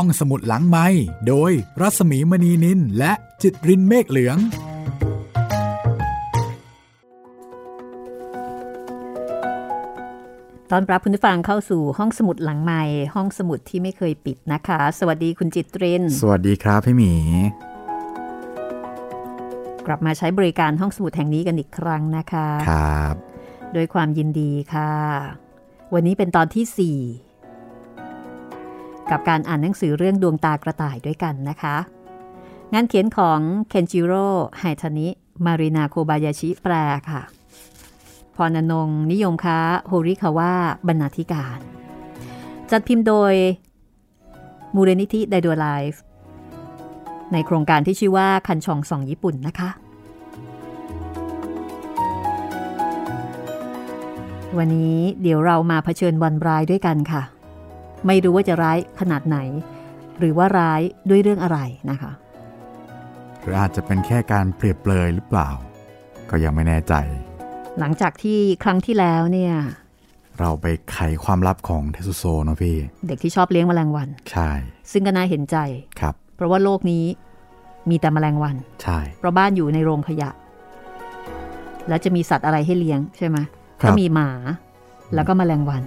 ห้องสมุดหลังไม้โดยรัสมีมณีนินและจิตรินเมฆเหลือง ตอนรับคุณผู้ฟังเข้าสู่ห้องสมุดหลังไม้ห้องสมุดที่ไม่เคยปิดนะคะ สวัสดีคุณจิตริน สวัสดีครับพี่หมี กลับมาใช้บริการห้องสมุดแห่งนี้กันอีกครั้งนะคะ ครับ โดยความยินดีค่ะ วันนี้เป็นตอนที่4 กับการอ่านหนังสือเรื่องดวงตากระต่ายด้วยกันนะคะ งานเขียนของเคนจิโร่ไฮทานิ มารินาโคบายาชิแปลค่ะ พรนนง นิยมค้า โฮริคาวะบรรณาธิการ จัดพิมพ์โดย มูเรนิธิไดโดไลฟ์ในโครงการที่ชื่อว่าคันชองสองญี่ปุ่นนะคะ วันนี้เดี๋ยวเรามาเผชิญวันรายด้วยกันค่ะ ไม่รู้ว่าจะร้ายขนาดไหน หรือว่าร้ายด้วยเรื่องอะไรนะคะหรืออาจจะเป็นแค่การเปรียบเปรยหรือเปล่า ก็ยังไม่แน่ใจ หลังจากที่ครั้งที่แล้วเนี่ย เราไปไขความลับของเทสุโซเนาะพี่ เด็กที่ชอบเลี้ยงแมลงวัน ใช่ ซึ่งก็น่าเห็นใจครับ เพราะว่าโลกนี้มีแต่แมลงวัน ใช่ เพราะบ้านอยู่ในโรงขยะ แล้วจะมีสัตว์อะไรให้เลี้ยงใช่ไหมครัก็บมีหมา แล้วก็แมลงวัน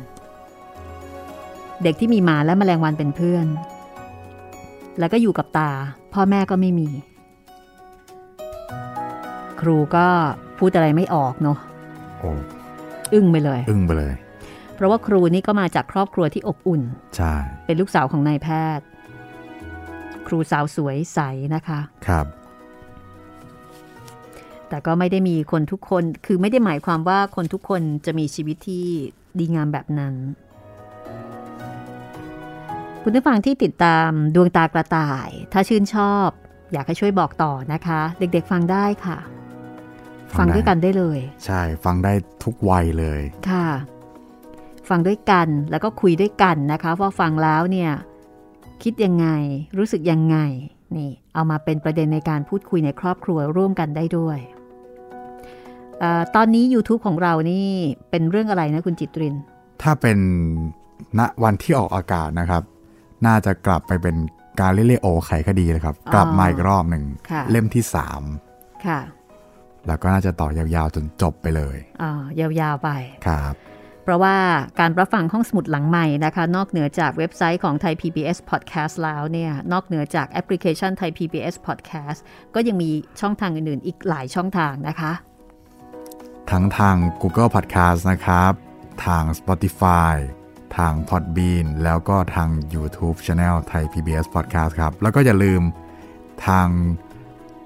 เด็กที่มีหมาและแมลงวันเป็นเพื่อน แล้วก็อยู่กับตา พ่อแม่ก็ไม่มี ครูก็พูดอะไรไม่ออกเนาะโอ้อึ้งไปเลย อึ้งไปเลย เพราะว่าครูนี่ก็มาจากครอบครัวที่อบอุ่น ใช่ เป็นลูกสาวของนายแพทย์ ครูสาวสวยใสนะคะ ครับ แต่ก็ไม่ได้มีคนทุกคน คือไม่ได้หมายความว่าคนทุกคนจะมีชีวิตที่ดีงามแบบนั้น คุณผู้ฟังที่ติดตามดวงตากระต่าย ถ้าชื่นชอบ อยากให้ช่วยบอกต่อนะคะ เด็กๆฟังได้ค่ะ ฟัฟังงได้ด้วยกันได้เลย ใช่ฟังได้ทุกวัยเลยค่ะ ฟังด้วยกันแล้วก็คุยด้วยกันนะคะว่าฟังแล้วเนี่ยคิดยังไงรู้สึกยังไงนี่เอามาเป็นประเด็นในการพูดคุยในครอบครัวร่วมกันได้ด้วยเออตอนนี้ YouTube ของเรานี่เป็นเรื่องอะไรนะคุณจิตริน ถ้าเป็นณวันที่ออกอากาศนะครับ น่าจะกลับไปเป็นการเล่โอไขคดีเลยครับอ๋อกลับมาอีกรอบหนึ่งค่ะเล่มที่สามค่ะแล้วก็น่าจะต่อยาวๆจนจบไปเลยอ่ายาวๆไปครับเพราะว่าการรับฟังห้องสมุดหลังใหม่นะคะ นอกเหนือจากเว็บไซต์ของไทย PBS Podcast แล้วเนี่ยนอกเหนือจากแอปพลิเคชันไทย PBS Podcast ก็ยังมีช่องทางอื่นๆ อีกหลายช่องทางนะคะ ทั้งทาง Google Podcast นะครับ ทาง Spotify ทาง Podbean แล้วก็ทาง YouTube Channel ไทย PBS Podcast ครับ แล้วก็อย่าลืมทาง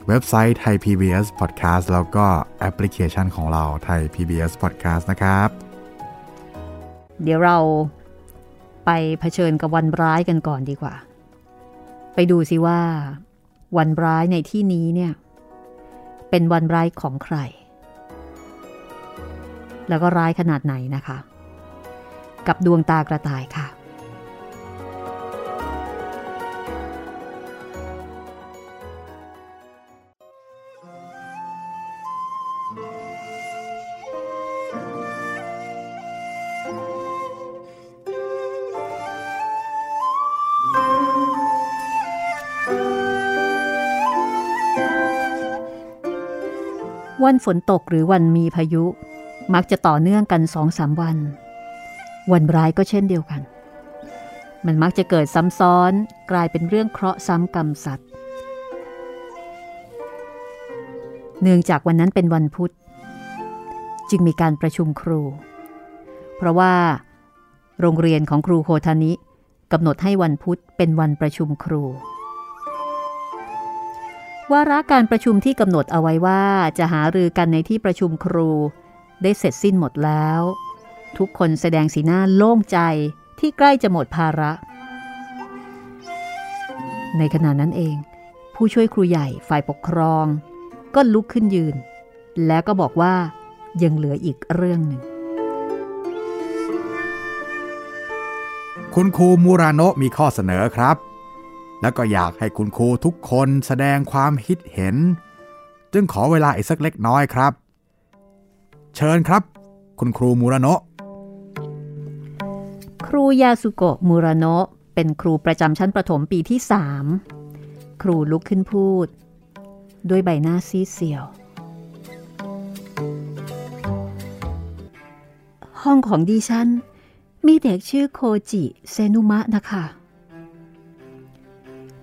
เว็บไซต์ไทย PBS Podcast แล้วก็แอปพลิเคชันของเราไทย PBS Podcast นะครับ เดี๋ยวเราไปเผชิญกับวันร้ายกันก่อนดีกว่า ไปดูสิว่า วันร้ายในที่นี้เนี่ย เป็นวันร้ายของใคร แล้วก็ร้ายขนาดไหนนะคะ กับดวงตากระต่ายค่ะ วันฝนตกหรือวันมีพายุ มักจะต่อเนื่องกันสองสามวัน วันร้ายก็เช่นเดียวกัน มันมักจะเกิดซ้ำซ้อนกลายเป็นเรื่องเคราะห์ซ้ำกรรมสัตว์ เนื่องจากวันนั้นเป็นวันพุธ จึงมีการประชุมครู เพราะว่า โรงเรียนของครูโคทานิกำหนดให้วันพุธเป็นวันประชุมครูวาระการประชุมที่กำหนดเอาไว้ว่าจะหารือกันในที่ประชุมครู ได้เสร็จสิ้นหมดแล้ว ทุกคนแสดงสีหน้าโล่งใจที่ใกล้จะหมดภาระ ในขณะนั้นเอง ผู้ช่วยครูใหญ่ฝ่ายปกครอง ก็ลุกขึ้นยืน แล้วก็บอกว่ายังเหลืออีกเรื่องหนึ่ง คุณครูมูราโนะมีข้อเสนอครับ แล้วก็อยากให้คุณครูทุกคนแสดงความคิดเห็น จึงขอเวลาอีกสักเล็กน้อยครับ เชิญครับ คุณครูมูราโนะ รูยาสุโกะมูราโนะเป็นครูประจำชั้นประถมปีที่สามครูลุกขึ้นพูด ด้วยใบหน้าซีเซียว ห้องของดิฉัน มีเด็กชื่อโคจิเซนุมะนะคะ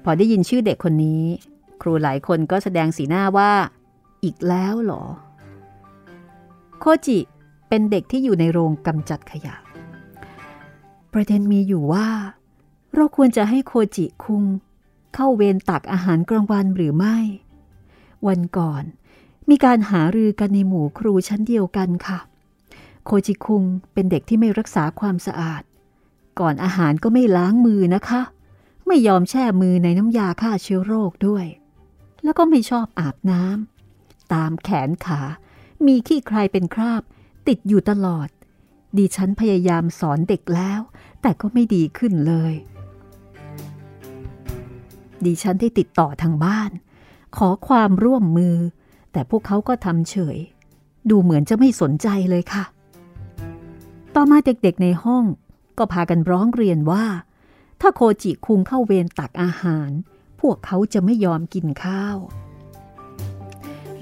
พอได้ยินชื่อเด็กคนนี้ ครูหลายคนก็แสดงสีหน้าว่า อีกแล้วหรอ โคจิเป็นเด็กที่อยู่ในโรงกำจัดขยะ ประเด็นมีอยู่ว่า เราควรจะให้โคจิคุง เข้าเวรตักอาหารกลางวันหรือไม่ วันก่อนมีการหารือกันในหมู่ครูชั้นเดียวกันค่ะ โคจิคุงเป็นเด็กที่ไม่รักษาความสะอาด ก่อนอาหารก็ไม่ล้างมือนะคะ ไม่ยอมแช่มือในน้ำยาฆ่าเชื้อโรคด้วย แล้วก็ไม่ชอบอาบน้ำตามแขนขา มีขี้ใครเป็นคราบ ติดอยู่ตลอด ดิฉันพยายามสอนเด็กแล้ว แต่ก็ไม่ดีขึ้นเลย ดิฉันได้ติดต่อทางบ้าน ขอความร่วมมือ แต่พวกเขาก็ทำเฉย ดูเหมือนจะไม่สนใจเลยค่ะ ต่อมาเด็กๆในห้องก็พากันร้องเรียนว่า ถ้าโคจิคุงเข้าเวรตักอาหาร พวกเขาจะไม่ยอมกินข้าว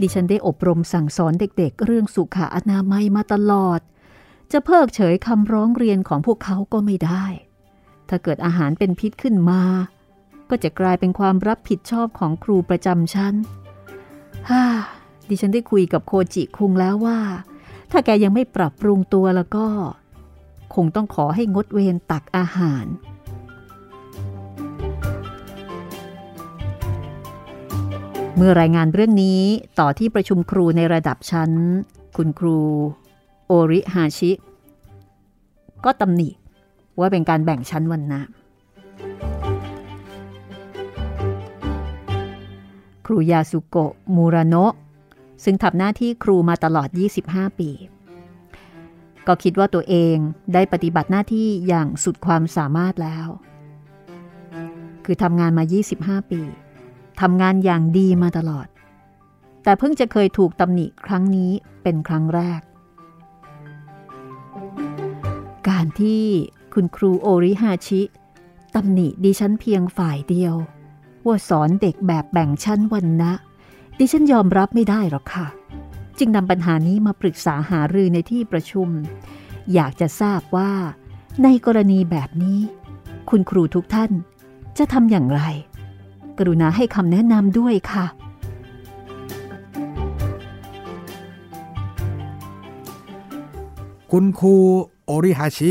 ดิฉันได้อบรมสั่งสอนเด็กๆเรื่องสุขอนามัยมาตลอด จะเพิกเฉยคำร้องเรียนของพวกเขาก็ไม่ได้ ถ้าเกิดอาหารเป็นพิษขึ้นมา ก็จะกลายเป็นความรับผิดชอบของครูประจำชั้นฮ่าดิฉันได้คุยกับโคจิคุงแล้วว่า ถ้าแกยังไม่ปรับปรุงตัวแล้วก็ คงต้องขอให้งดเวรตักอาหาร เมื่อรายงานเรื่องนี้ต่อที่ประชุมครูในระดับชั้น คุณครู โอริฮาชิ ก็ตำหนิว่าเป็นการแบ่งชั้นวันนะครูยาสุโกะมูราโนะซึ่งทำหน้าที่ครูมาตลอด 25 ปี ก็คิดว่าตัวเองได้ปฏิบัติหน้าที่อย่างสุดความสามารถแล้ว คือทำงานมา 25 ปีทำงานอย่างดีมาตลอด แต่เพิ่งจะเคยถูกตำหนิครั้งนี้เป็นครั้งแรก การที่คุณครูโอริฮาชิตำหนิดิฉันเพียงฝ่ายเดียว ว่าสอนเด็กแบบแบ่งชั้นวันนะดิฉันยอมรับไม่ได้หรอกค่ะ จึงนำปัญหานี้มาปรึกษาหารือในที่ประชุม อยากจะทราบว่า ในกรณีแบบนี้ คุณครูทุกท่านจะทำอย่างไร กรุณาให้คำแนะนำด้วยค่ะ คุณครู โอริฮาชิ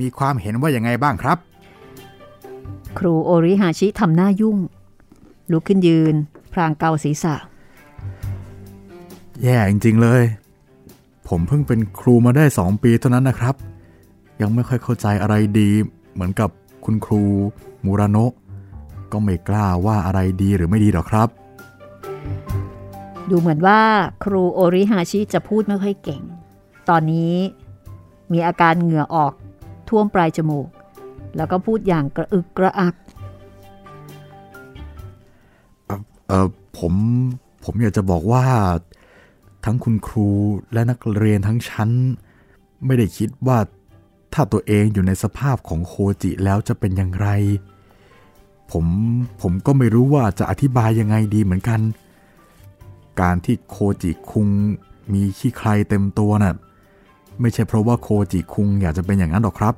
มีความเห็นว่าอย่างไงบ้างครับ ครูโอริฮาชิทำหน้ายุ่ง ลุกขึ้นยืน พรางเกาศีรษะ แย่จริง ๆ เลย ผมเพิ่งเป็นครูมาได้สองปีเท่านั้นนะครับ ยังไม่ค่อยเข้าใจอะไรดี เหมือนกับคุณครูมูราโนะก็ไม่กล้าว่าอะไรดีหรือไม่ดีหรอกครับ ดูเหมือนว่าครูโอริฮาชิจะพูดไม่ค่อยเก่ง ตอนนี้ มีอาการเหงื่อออกท่วมปลายจมูก แล้วก็พูดอย่างกระอึกกระอักเออผมผมอยากจะบอกว่า ทั้งคุณครูและนักเรียนทั้งชั้น ไม่ได้คิดว่าถ้าตัวเองอยู่ในสภาพของโคจิแล้วจะเป็นอย่างไร ผมผมก็ไม่รู้ว่าจะอธิบายยังไงดีเหมือนกัน การที่โคจิคุงมีขี้ใครเต็มตัวน่ะ ไม่ใช่เพราะว่าโคจิคุงอยากจะเป็นอย่างนั้นหรอกครับ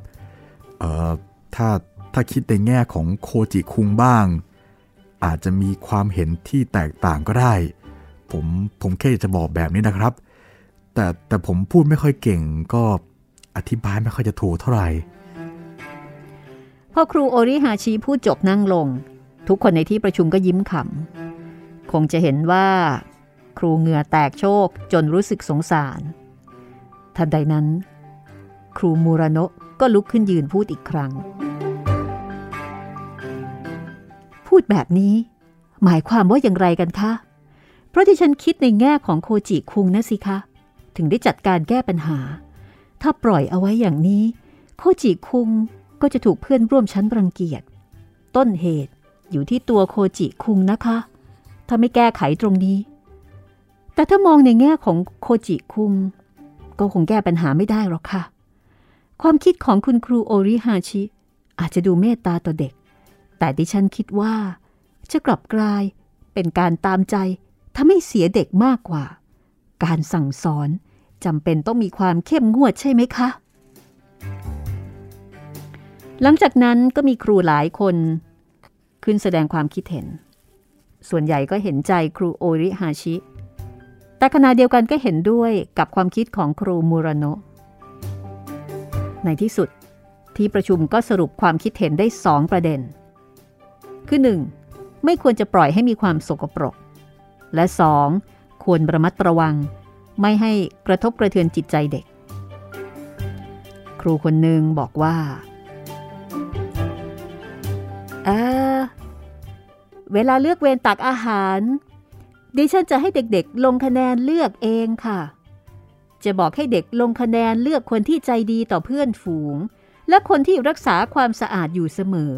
เอ่อ ถ้าถ้าคิดในแง่ของโคจิคุงบ้าง อาจจะมีความเห็นที่แตกต่างก็ได้ ผมผมแค่จะบอกแบบนี้นะครับ แต่แต่ผมพูดไม่ค่อยเก่งก็อธิบายไม่ค่อยจะถูกเท่าไหร่พอครูโอริฮาชิพูดจบนั่งลง ทุกคนในที่ประชุมก็ยิ้มขำคงจะเห็นว่า ครูเหงื่อแตกโชกจนรู้สึกสงสาร ทันใดนั้น ครูมูรโนะก็ลุกขึ้นยืนพูดอีกครั้ง พูดแบบนี้ หมายความว่าอย่างไรกันคะ เพราะที่ฉันคิดในแง่ของโคจิคุงนะสิคะ ถึงได้จัดการแก้ปัญหา ถ้าปล่อยเอาไว้อย่างนี้ โคจิคุงก็จะถูกเพื่อนร่วมชั้นรังเกียจ ต้นเหตุอยู่ที่ตัวโคจิคุงนะคะ ถ้าไม่แก้ไขตรงนี้ แต่ถ้ามองในแง่ของโคจิคุง ก็คงแก้ปัญหาไม่ได้หรอกค่ะ ความคิดของคุณครูโอริฮาชิ อาจจะดูเมตตาต่อเด็ก แต่ดิฉันคิดว่า จะกลับกลายเป็นการตามใจทำให้เสียเด็กมากกว่า การสั่งสอนจำเป็นต้องมีความเข้มงวดใช่ไหมคะ หลังจากนั้นก็มีครูหลายคน ขึ้นแสดงความคิดเห็น ส่วนใหญ่ก็เห็นใจครูโอริฮาชิ แต่ขณะเดียวกันก็เห็นด้วยกับความคิดของครูมูรโนในที่สุดที่ประชุมก็สรุปความคิดเห็นได้สองประเด็น คือ 1. ไม่ควรจะปล่อยให้มีความสกปรก และ 2. ควรระมัดระวัง ไม่ให้กระทบกระเทือนจิตใจเด็ก ครูคนหนึ่งบอกว่าเออเวลาเลือกเวรตักอาหาร ดิฉันจะให้เด็กๆ ลงคะแนนเลือกเองค่ะ จะบอกให้เด็กลงคะแนนเลือกคนที่ใจดีต่อเพื่อนฝูง และคนที่รักษาความสะอาดอยู่เสมอ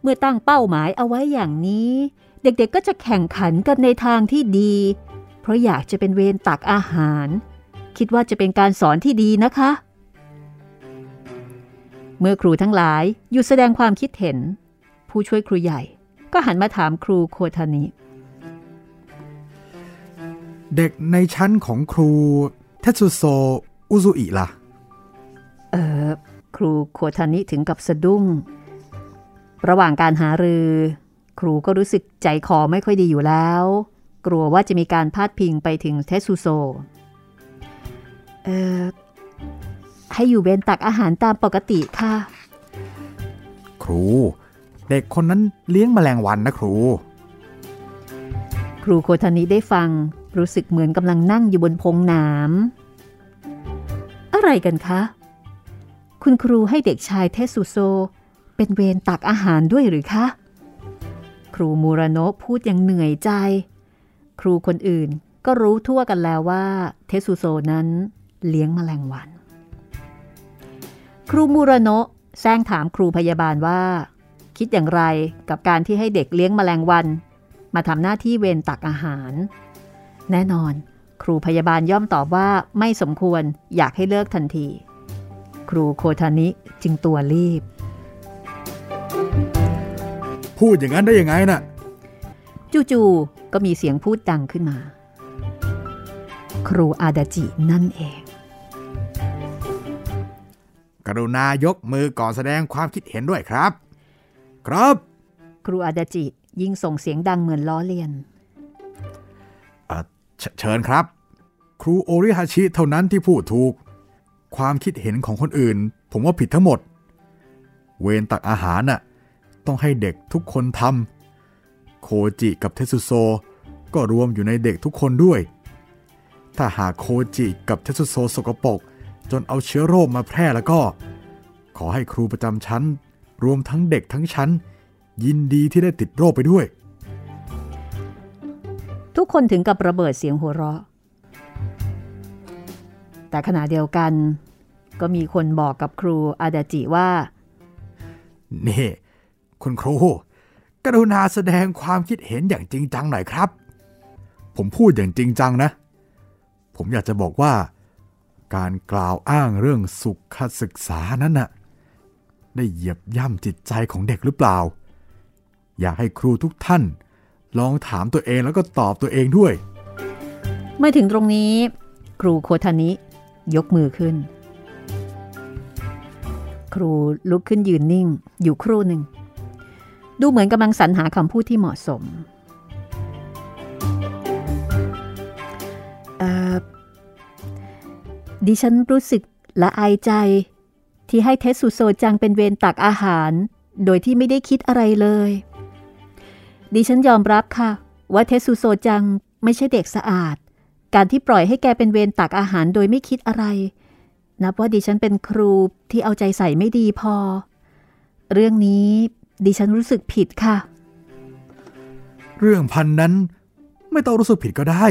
เมื่อตั้งเป้าหมายเอาไว้อย่างนี้ เด็กๆก็จะแข่งขันกันในทางที่ดี เพราะอยากจะเป็นเวรตักอาหาร คิดว่าจะเป็นการสอนที่ดีนะคะ เมื่อครูทั้งหลายหยุดแสดงความคิดเห็น ผู้ช่วยครูใหญ่ก็หันมาถามครูโคทานิ เด็กในชั้นของครูเทสุโซอุซุอิล่ะ เออครูโคทานิถึงกับสะดุ้ง ระหว่างการหารือ ครูก็รู้สึกใจคอไม่ค่อยดีอยู่แล้ว กลัวว่าจะมีการพาดพิงไปถึงเทสุโซ เออให้อยู่เวนตักอาหารตามปกติค่ะ ครู เด็กคนนั้นเลี้ยงแมลงวันนะครู ครูโคทานิได้ฟัง รู้สึกเหมือนกำลังนั่งอยู่บนพงหนาม อะไรกันคะ คุณครูให้เด็กชายเทสุโซ เป็นเวรตักอาหารด้วยหรือคะ ครูมูรโนพูดอย่างเหนื่อยใจ ครูคนอื่นก็รู้ทั่วกันแล้วว่า เทสุโซนั้นเลี้ยงแมลงวัน ครูมูรโนแซงถามครูพยาบาลว่า คิดอย่างไรกับการที่ให้เด็กเลี้ยงแมลงวัน มาทำหน้าที่เวรตักอาหาร แน่นอน ครูพยาบาลย่อมตอบว่าไม่สมควรอยากให้เลิกทันที ครูโคทานิจึงตัวรีบ พูดอย่างนั้นได้ยังไงน่ะจู่ๆก็มีเสียงพูดดังขึ้นมา ครูอาดาจินั่นเอง กรุณายกมือก่อนแสดงความคิดเห็นด้วยครับ ครับ ครูอาดาจิยิ่งส่งเสียงดังเหมือนล้อเลียน เชเชิญครับ ครูโอริฮาชิเท่านั้นที่พูดถูก ความคิดเห็นของคนอื่น ผมว่าผิดทั้งหมด เวรตักอาหารน่ะต้องให้เด็กทุกคนทำโคจิกับเทสุโซ ก็รวมอยู่ในเด็กทุกคนด้วย ถ้าหากโคจิกับเทสุโซสกปรกจนเอาเชื้อโรคมาแพร่แล้วก็ ขอให้ครูประจำชั้น รวมทั้งเด็กทั้งชั้น ยินดีที่ได้ติดโรคไปด้วย ทุกคนถึงกับระเบิดเสียงหัวเราะ แต่ขณะเดียวกัน ก็มีคนบอกกับครูอาดาจิว่า นี่ คุณครู กรุณาแสดงความคิดเห็นอย่างจริงจังหน่อยครับ ผมพูดอย่างจริงจังนะ ผมอยากจะบอกว่า การกล่าวอ้างเรื่องสุขศึกษานั้นน่ะได้เหยียบย่ำจิตใจของเด็กหรือเปล่า อยากให้ครูทุกท่าน ลองถามตัวเองแล้วก็ตอบตัวเองด้วย เมื่อถึงตรงนี้ ครูโคทานิยกมือขึ้น ครูลุกขึ้นยืนนิ่ง อยู่ครู่หนึ่ง ดูเหมือนกำลังสรรหาคำพูดที่เหมาะสมเดิฉันรู้สึกละอายใจ ที่ให้เทสุโซจังเป็นเวรตักอาหาร โดยที่ไม่ได้คิดอะไรเลย ดิฉันยอมรับค่ะ ว่าเทสสุโซจังไม่ใช่เด็กสะอาด การที่ปล่อยให้แกเป็นเวรตักอาหารโดยไม่คิดอะไร นับว่าดิฉันเป็นครูที่เอาใจใส่ไม่ดีพอ เรื่องนี้ดิฉันรู้สึกผิดค่ะ เรื่องพันนั้นไม่ต้องรู้สึกผิดก็ได้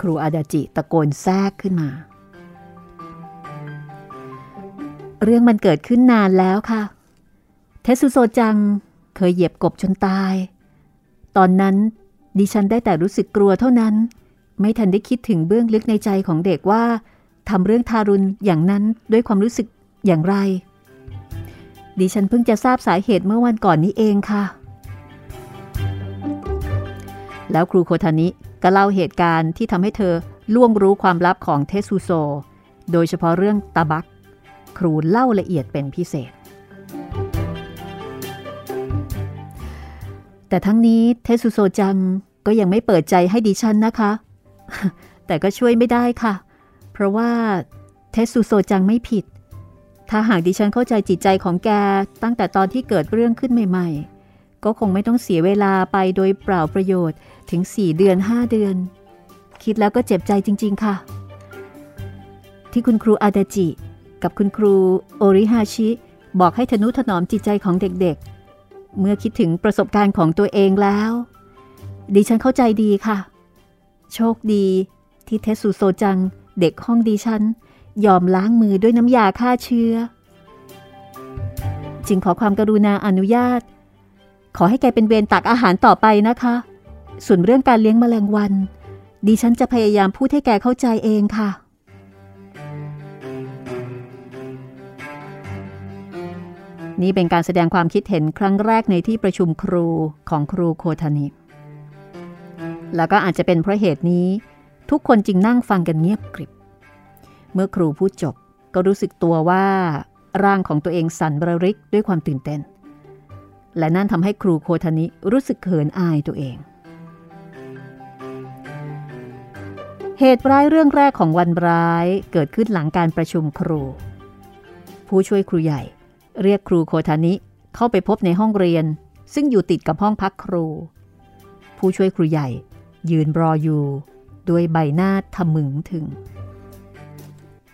ครูอาดาจิตะโกนแทรกขึ้นมา เรื่องมันเกิดขึ้นนานแล้วค่ะ เทสุโซจังเคยเหยียบกบจนตาย ตอนนั้นดิฉันได้แต่รู้สึกกลัวเท่านั้น ไม่ทันได้คิดถึงเบื้องลึกในใจของเด็กว่าทำเรื่องทารุณอย่างนั้นด้วยความรู้สึกอย่างไร ดิฉันเพิ่งจะทราบสาเหตุเมื่อวันก่อนนี้เองค่ะ แล้วครูโคทานิก็เล่าเหตุการณ์ที่ทำให้เธอล่วงรู้ความลับของเทสุโซ โดยเฉพาะเรื่องตาบัก ครูเล่าละเอียดเป็นพิเศษ แต่ทั้งนี้เทสุโซจังก็ยังไม่เปิดใจให้ดิฉันนะคะ แต่ก็ช่วยไม่ได้ค่ะ เพราะว่าเทสุโซจังไม่ผิด ถ้าหากดิฉันเข้าใจจิตใจของแกตั้งแต่ตอนที่เกิดเรื่องขึ้นใหม่ ๆ ก็คงไม่ต้องเสียเวลาไปโดยเปล่าประโยชน์ถึง 4 เดือน 5 เดือน คิดแล้วก็เจ็บใจจริง ๆ ค่ะ ที่คุณครูอาดาจิ กับคุณครูโอริฮาชิ บอกให้ทนุถนอมจิตใจของเด็กๆ เมื่อคิดถึงประสบการณ์ของตัวเองแล้ว ดิฉันเข้าใจดีค่ะ โชคดีที่เทสุโซจังเด็กห้องดิฉัน ยอมล้างมือด้วยน้ำยาฆ่าเชื้อ จึงขอความกรุณาอนุญาต ขอให้แกเป็นเวรตักอาหารต่อไปนะคะ ส่วนเรื่องการเลี้ยงแมลงวัน ดิฉันจะพยายามพูดให้แกเข้าใจเองค่ะ นี่เป็นการแสดงความคิดเห็นครั้งแรกในที่ประชุมครูของครูโคทานิ แล้วก็อาจจะเป็นเพราะเหตุนี้ ทุกคนจึงนั่งฟังกันเงียบกริบ เมื่อครูพูดจบก็รู้สึกตัวว่า ร่างของตัวเองสั่นระริกด้วยความตื่นเต้น และนั่นทำให้ครูโคทานิรู้สึกเขินอายตัวเอง เหตุร้ายเรื่องแรกของวันร้ายเกิดขึ้นหลังการประชุมครู ผู้ช่วยครูใหญ่ เรียกครูโคทานิเข้าไปพบในห้องเรียน ซึ่งอยู่ติดกับห้องพักครู ผู้ช่วยครูใหญ่ ยืนรออยู่ด้วยใบหน้าทะมึงถึง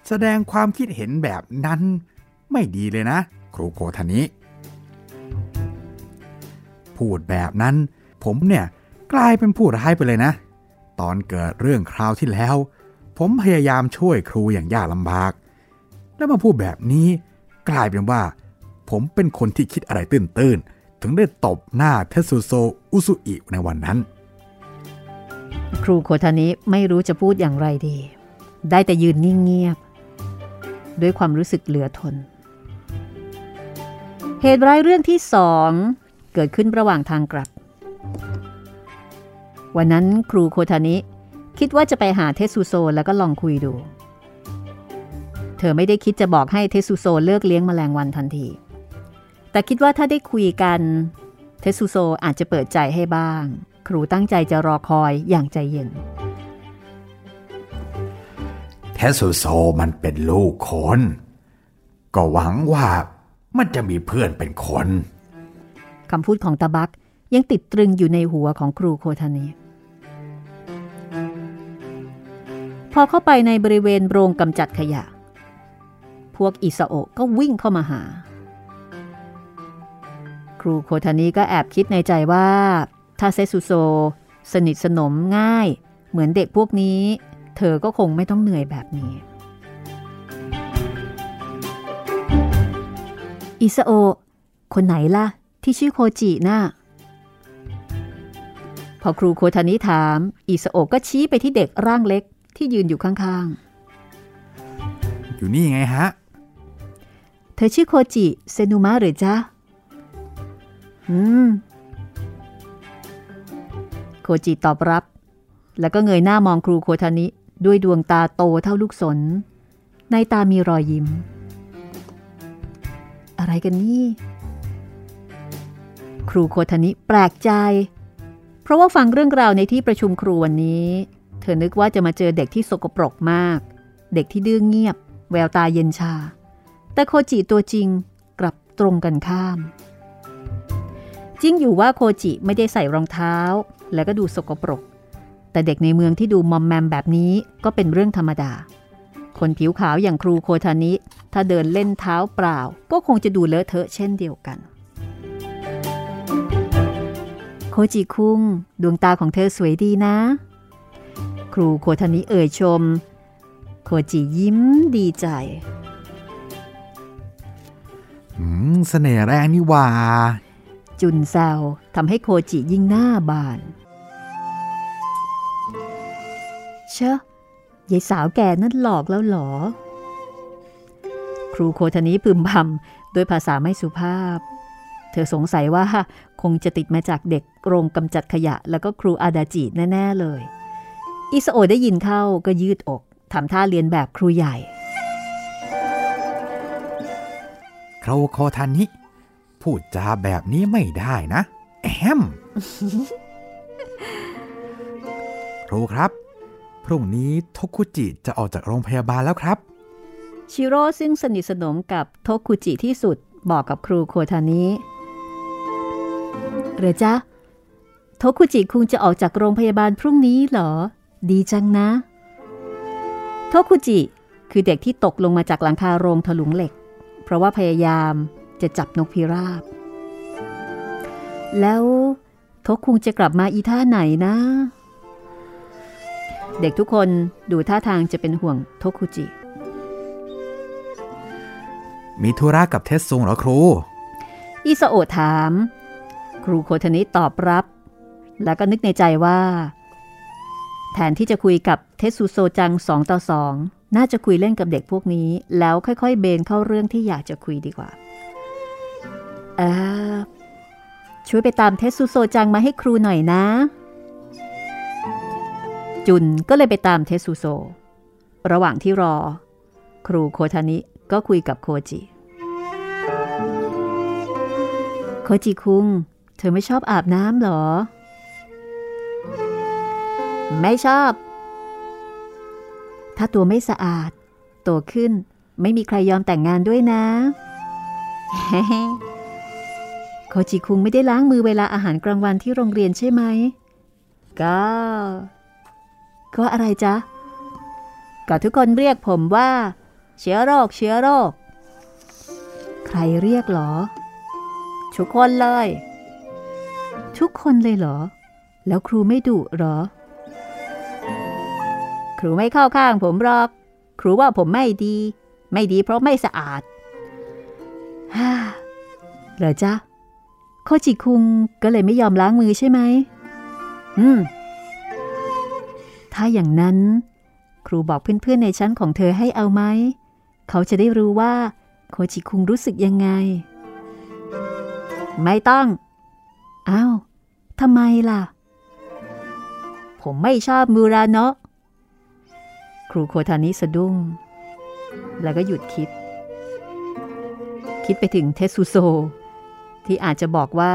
แสดงความคิดเห็นแบบนั้นไม่ดีเลยนะ ครูโคทานิพูดแบบนั้น ผมเนี่ยกลายเป็นผู้ร้ายไปเลยนะ ตอนเกิดเรื่องคราวที่แล้ว ผมพยายามช่วยครูอย่างยากลำบาก แล้วมาพูดแบบนี้กลายเป็นว่า ผมเป็นคนที่คิดอะไรตื้นๆ ถึงได้ตบหน้าเทสุโซอุสุอิในวันนั้น ครูโคทานิไม่รู้จะพูดอย่างไรดี ได้แต่ยืนนิ่งเงียบ ด้วยความรู้สึกเหลือทน เหตุร้ายเรื่องที่สองเกิดขึ้นระหว่างทางกลับ วันนั้นครูโคทานิคิดว่าจะไปหาเทสุโซแล้วก็ลองคุยดู เธอไม่ได้คิดจะบอกให้เทสุโซเลิกเลี้ยงแมลงวันทันที แต่คิดว่าถ้าได้คุยกัน เทสุโซอาจจะเปิดใจให้บ้าง ครูตั้งใจจะรอคอยอย่างใจเย็น เทสุโซมันเป็นลูกคน ก็หวังว่ามันจะมีเพื่อนเป็นคนคำพูดของตาบักยังติดตรึงอยู่ในหัวของครูโคทานิพอเข้าไปในบริเวณโรงกำจัดขยะ พวกอิสโอะก็วิ่งเข้ามาหาค รูโคทานิก็แอบคิดในใจว่า ถ้าเซซุโซ สนิทสนมง่าย เหมือนเด็กพวกนี้ เธอก็คงไม่ต้องเหนื่อยแบบนี้ อิสโอะคนไหนล่ะ ที่ชื่อโคจิน่ะพอครูโคทานิถาม อิสโอะก็ชี้ไปที่เด็กร่างเล็กที่ยืนอยู่ข้างอยู่นี่ไงฮะๆเธอชื่อโคจิ เซนุมะหรือจ๊ะ อืม โคจิตอบรับ แล้วก็เงยหน้ามองครูโคทานิ ด้วยดวงตาโตเท่าลูกศรในตามีรอยยิ้ม อะไรกันนี่ ครูโคทานิแปลกใจ เพราะว่าฟังเรื่องราวในที่ประชุมครูวันนี้ เธอนึกว่าจะมาเจอเด็กที่สกปรกมาก เด็กที่ดื้อเงียบ แววตาเย็นชา แต่โคจิตัวจริงกลับตรงกันข้าม จริงอยู่ว่าโคจิไม่ได้ใส่รองเท้า แล้วก็ดูสกปรก แต่เด็กในเมืองที่ดูมอมแมมแบบนี้ก็เป็นเรื่องธรรมดา คนผิวขาวอย่างครูโคทานิ ถ้าเดินเล่นเท้าเปล่า ก็คงจะดูเลอะเทอะเช่นเดียวกัน โคจิคุง ดวงตาของเธอสวยดีนะ ครูโคทานิเอ่ยชม โคจิยิ้มดีใจอืมเสน่ห์แรงนี่ว่า จุนแซวทำให้โคจิยิ่งหน้าบาน เชอะยายสาวแก่นั่นหลอกแล้วหรอ ครูโคทานิพึมพำด้วยภาษาไม่สุภาพ เธอสงสัยว่าคงจะติดมาจากเด็กโรงกำจัดขยะ แล้วก็ครูอาดาจิแน่ ๆ เลย อิสโอได้ยินเข้าก็ยืดอกทำท่าเรียนแบบครูใหญ่ครูโคทานิ พูดจาแบบนี้ไม่ได้นะ แอม ครูครับ พรุ่งนี้ทกคุจิจะออกจากโรงพยาบาลแล้วครับ ชิโร่ซึ่งสนิทสนมกับโทคุจิที่สุดบอกกับครูโคทานิเรือจ๊ะโทคุจิคุงจะออกจากโรงพยาบาลพรุ่งนี้เหรอ ดีจังนะ โทคุจิคือเด็กที่ตกลงมาจากหลังคาโรงถลุงเหล็ก เพราะว่าพยายาม จะจับนกพิราบ แล้วโทคุงจะกลับมาอีท่าไหนนะ เด็กทุกคนดูท่าทางจะเป็นห่วงโทคุจิ มีธุระกับเทสซุงเหรอครู อิสโอะถาม ครูโคทนิตอบรับ แล้วก็นึกในใจว่า แทนที่จะคุยกับเทสุโซจังสองต่อสองน่าจะคุยเล่นกับเด็กพวกนี้ แล้วค่อยๆ เบนเข้าเรื่องที่อยากจะคุยดีกว่าเออช่วยไปตามเทสุโซจังมาให้ครูหน่อยนะ จุนก็เลยไปตามเทสุโซ ระหว่างที่รอ ครูโคทานิก็คุยกับโคจิ โคจิคุง เธอไม่ชอบอาบน้ำหรอ ไม่ชอบ ถ้าตัวไม่สะอาด โตขึ้นไม่มีใครยอมแต่งงานด้วยนะ คจิคุงไม่ได้ล้างมือเวลาอาหารกลางวันที่โรงเรียนใช่ไหมก็ก็อะไรจ๊ะก็ทุกคนเรียกผมว่า เชื้อโรค เชื้อโรค ใครเรียกหรอ ทุกคนเลย ทุกคนเลยเหรอ แล้วครูไม่ดุหรอ ครูไม่เข้าข้างผมหรอก ครูว่าผมไม่ดี ไม่ดีเพราะไม่สะอาดฮ่าเหรอจ๊ะ โคจิคุงก็เลยไม่ยอมล้างมือใช่ไหม อืม ถ้าอย่างนั้น ครูบอกเพื่อนๆในชั้นของเธอให้เอาไหม เขาจะได้รู้ว่า โคจิคุงรู้สึกยังไง ไม่ต้องอ้าวทำไมล่ะ ผมไม่ชอบมูราเนาะครูโคทานิสะดุ้ง แล้วก็หยุดคิด คิดไปถึงเทสุโซ ที่อาจจะบอกว่า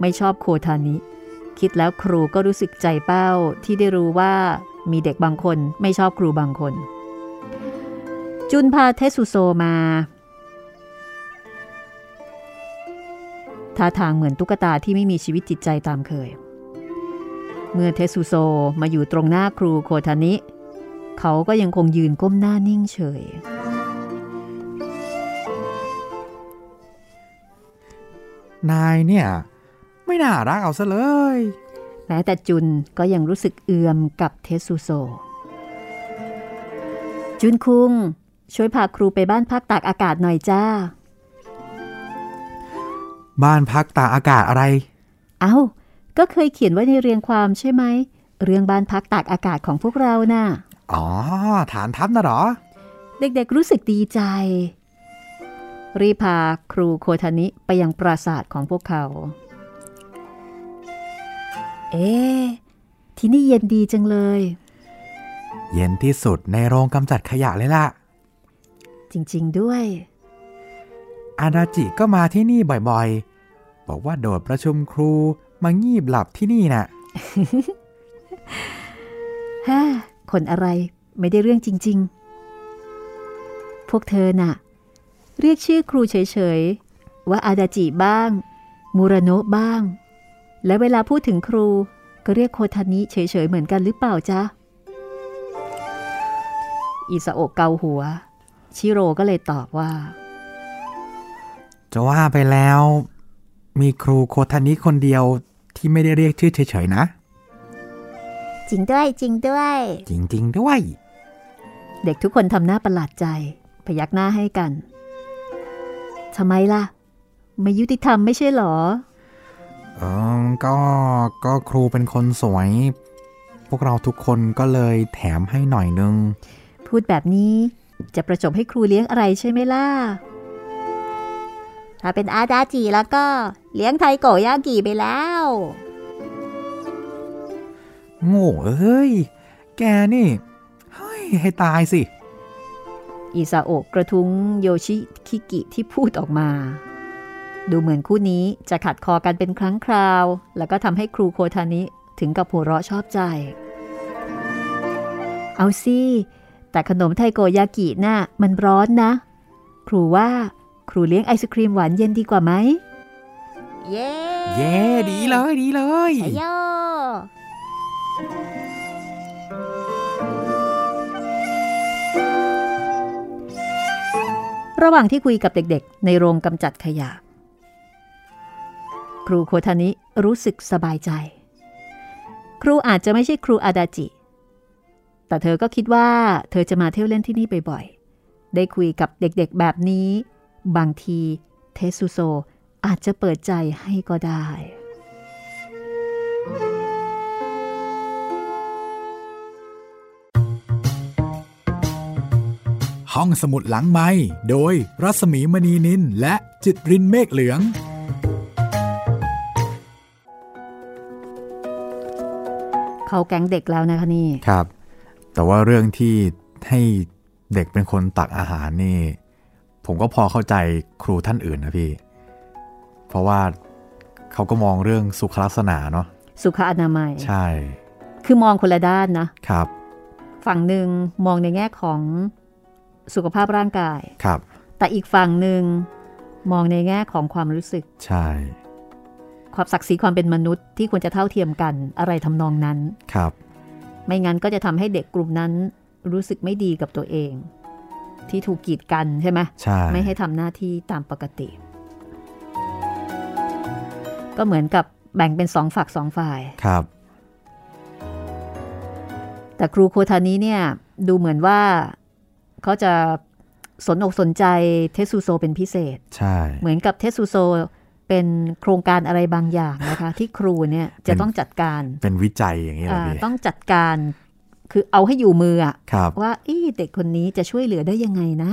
ไม่ชอบโคทานิ คิดแล้วครูก็รู้สึกใจเป้าที่ได้รู้ว่ามีเด็กบางคนไม่ชอบครูบางคน จุนพาเทสุโซมาท่าทางเหมือนตุ๊กตาที่ไม่มีชีวิตจิตใจตามเคย เมื่อเทสุโซมาอยู่ตรงหน้าครูโคทานิ เขาก็ยังคงยืนก้มหน้านิ่งเฉย นายเนี่ย ไม่น่ารักเอาซะเลย แม้แต่จุนก็ยังรู้สึกเอือมกับเทสุโซ จุนคุง ช่วยพาครูไปบ้านพักตากอากาศหน่อยจ้า บ้านพักตากอากาศอะไร เอา้า ก็เคยเขียนไว้ในเรียงความใช่ไหม เรื่องบ้านพักตากอากาศของพวกเรานะ่ะอ๋อ ฐานทัพนะเหรอ เด็กๆรู้สึกดีใจ รีบพาครูโคทานิไปยังปราสาทของพวกเขา เอ๊ะที่นี่เย็นดีจังเลย เย็นที่สุดในโรงกำจัดขยะเลยล่ะ จริง ๆ ด้วย อาดาจิก็มาที่นี่บ่อยๆ บอกว่าโดดประชุมครูมางีบหลับที่นี่น่ะฮ่าคนอะไรไม่ได้เรื่องจริง ๆ พวกเธอน่ะ เรียกชื่อครูเฉยๆ ว่าอาดาจิบ้าง มูราโนะบ้าง และเวลาพูดถึงครูก็เรียกโคทานิเฉยๆ เหมือนกันหรือเปล่าจ๊ะ อิสโอะเกาหัว ชิโร่ก็เลยตอบว่า จะว่าไปแล้ว มีครูโคทานิคนเดียวที่ไม่ได้เรียกชื่อเฉยๆนะ จริงด้วยจริงด้วย จริง ๆ ด้วย เด็กทุกคนทำหน้าประหลาดใจ พยักหน้าให้กัน ทำไมล่ะ ไม่ยุติธรรมไม่ใช่หรอเออก็ก็ครูเป็นคนสวย พวกเราทุกคนก็เลยแถมให้หน่อยนึง พูดแบบนี้จะประจบให้ครูเลี้ยงอะไรใช่ไหมล่ะ ถ้าเป็นอาดาจิแล้วก็เลี้ยงไทโกยากิไปแล้ว โง่เอ้ย แกนี่ เฮ้ย ให้ตายสิ อิซาโอะกระทุ้งโยชิคิกิที่พูดออกมา ดูเหมือนคู่นี้จะขัดคอกันเป็นครั้งคราว แล้วก็ทำให้ครูโคทานิถึงกับหัวเราะชอบใจ เอาสิแต่ขนมไทโกยากิน่ะมันร้อนนะ ครูว่าครูเลี้ยงไอศครีมหวานเย็นดีกว่าไหม เย้ เย้ ดีเลย ดีเลยชัยโย ระหว่างที่คุยกับเด็กๆ ในโรงกำจัดขยะ ครูโคทานิรู้สึกสบายใจ ครูอาจจะไม่ใช่ครูอาดาจิ แต่เธอก็คิดว่าเธอจะมาเที่ยวเล่นที่นี่บ่อยๆ ได้คุยกับเด็กๆแบบนี้ บางทีเทสุโซอาจจะเปิดใจให้ก็ได้ ห้องสมุดหลังไม้โดยรัสมีมณีนินและจิตรินเมฆเหลือง เขาแก๊งเด็กแล้วนะคะนี่ ครับ แต่ว่าเรื่องที่ให้เด็กเป็นคนตักอาหารนี่ ผมก็พอเข้าใจครูท่านอื่นนะพี่ เพราะว่าเขาก็มองเรื่องสุขลักษณะเนาะ สุขอนามัย ใช่ คือมองคนละด้านนะ ครับ ฝั่งหนึ่งมองในแง่ของ สุขภาพร่างกาย ครับ แต่อีกฝั่งหนึ่งมองในแง่ของความรู้สึก ใช่ ความศักดิ์ศรีความเป็นมนุษย์ที่ควรจะเท่าเทียมกันอะไรทำนองนั้น ครับ ไม่งั้นก็จะทำให้เด็กกลุ่มนั้นรู้สึกไม่ดีกับตัวเอง ที่ถูกกีดกันใช่ไหมใช่ ไม่ให้ทำหน้าที่ตามปกติ ก็เหมือนกับแบ่งเป็นสองฝักสองฝ่าย ครับ แต่ครูโคทานี้เนี่ยดูเหมือนว่า เขาจะสนอกสนใจเทสุโซเป็นพิเศษ ใช่ เหมือนกับเทสุโซเป็นโครงการอะไรบางอย่างนะคะ ที่ครูเนี่ยจะต้องจัดการเป็นวิจัยอย่างนี้เหรออ่าพี่ต้องจัดการคือเอาให้อยู่มืออะครับว่าเอ๊ะเด็กคนนี้จะช่วยเหลือได้ยังไงนะ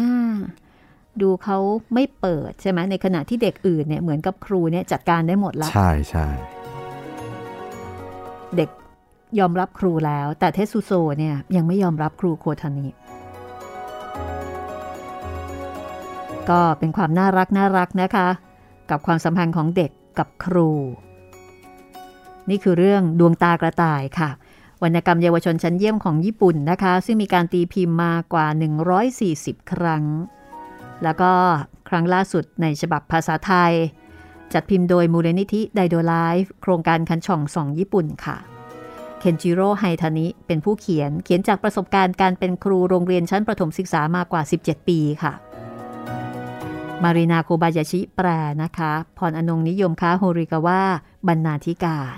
ดูเขาไม่เปิดใช่ไหมในขณะที่เด็กอื่นเนี่ยเหมือนกับครูเนี่ยจัดการได้หมดละใช่ใช่เด็กยอมรับครูแล้ว แต่เทสุโซเนี่ยยังไม่ยอมรับครูโคทานิ ก็เป็นความน่ารักน่ารักนะคะ กับความสัมพันธ์ของเด็กกับครู นี่คือเรื่องดวงตากระต่ายค่ะ วรรณกรรมเยาวชนชั้นเยี่ยมของญี่ปุ่นนะคะ ซึ่งมีการตีพิมพ์มากว่า 140 ครั้ง แล้วก็ครั้งล่าสุดในฉบับภาษาไทย จัดพิมพ์โดยมูลนิธิไดโดไลฟ์โครงการคันช่องสองญี่ปุ่นค่ะเคนจิโร่ไฮทานิเป็นผู้เขียนเขียนจากประสบการณ์การเป็นครูโรงเรียนชั้นประถมศึกษามากว่า 17 ปีค่ะ มารีนาโคบายาชิแปลนะคะ พรอนงนิยมค้าโฮริกาวะบรรณาธิการ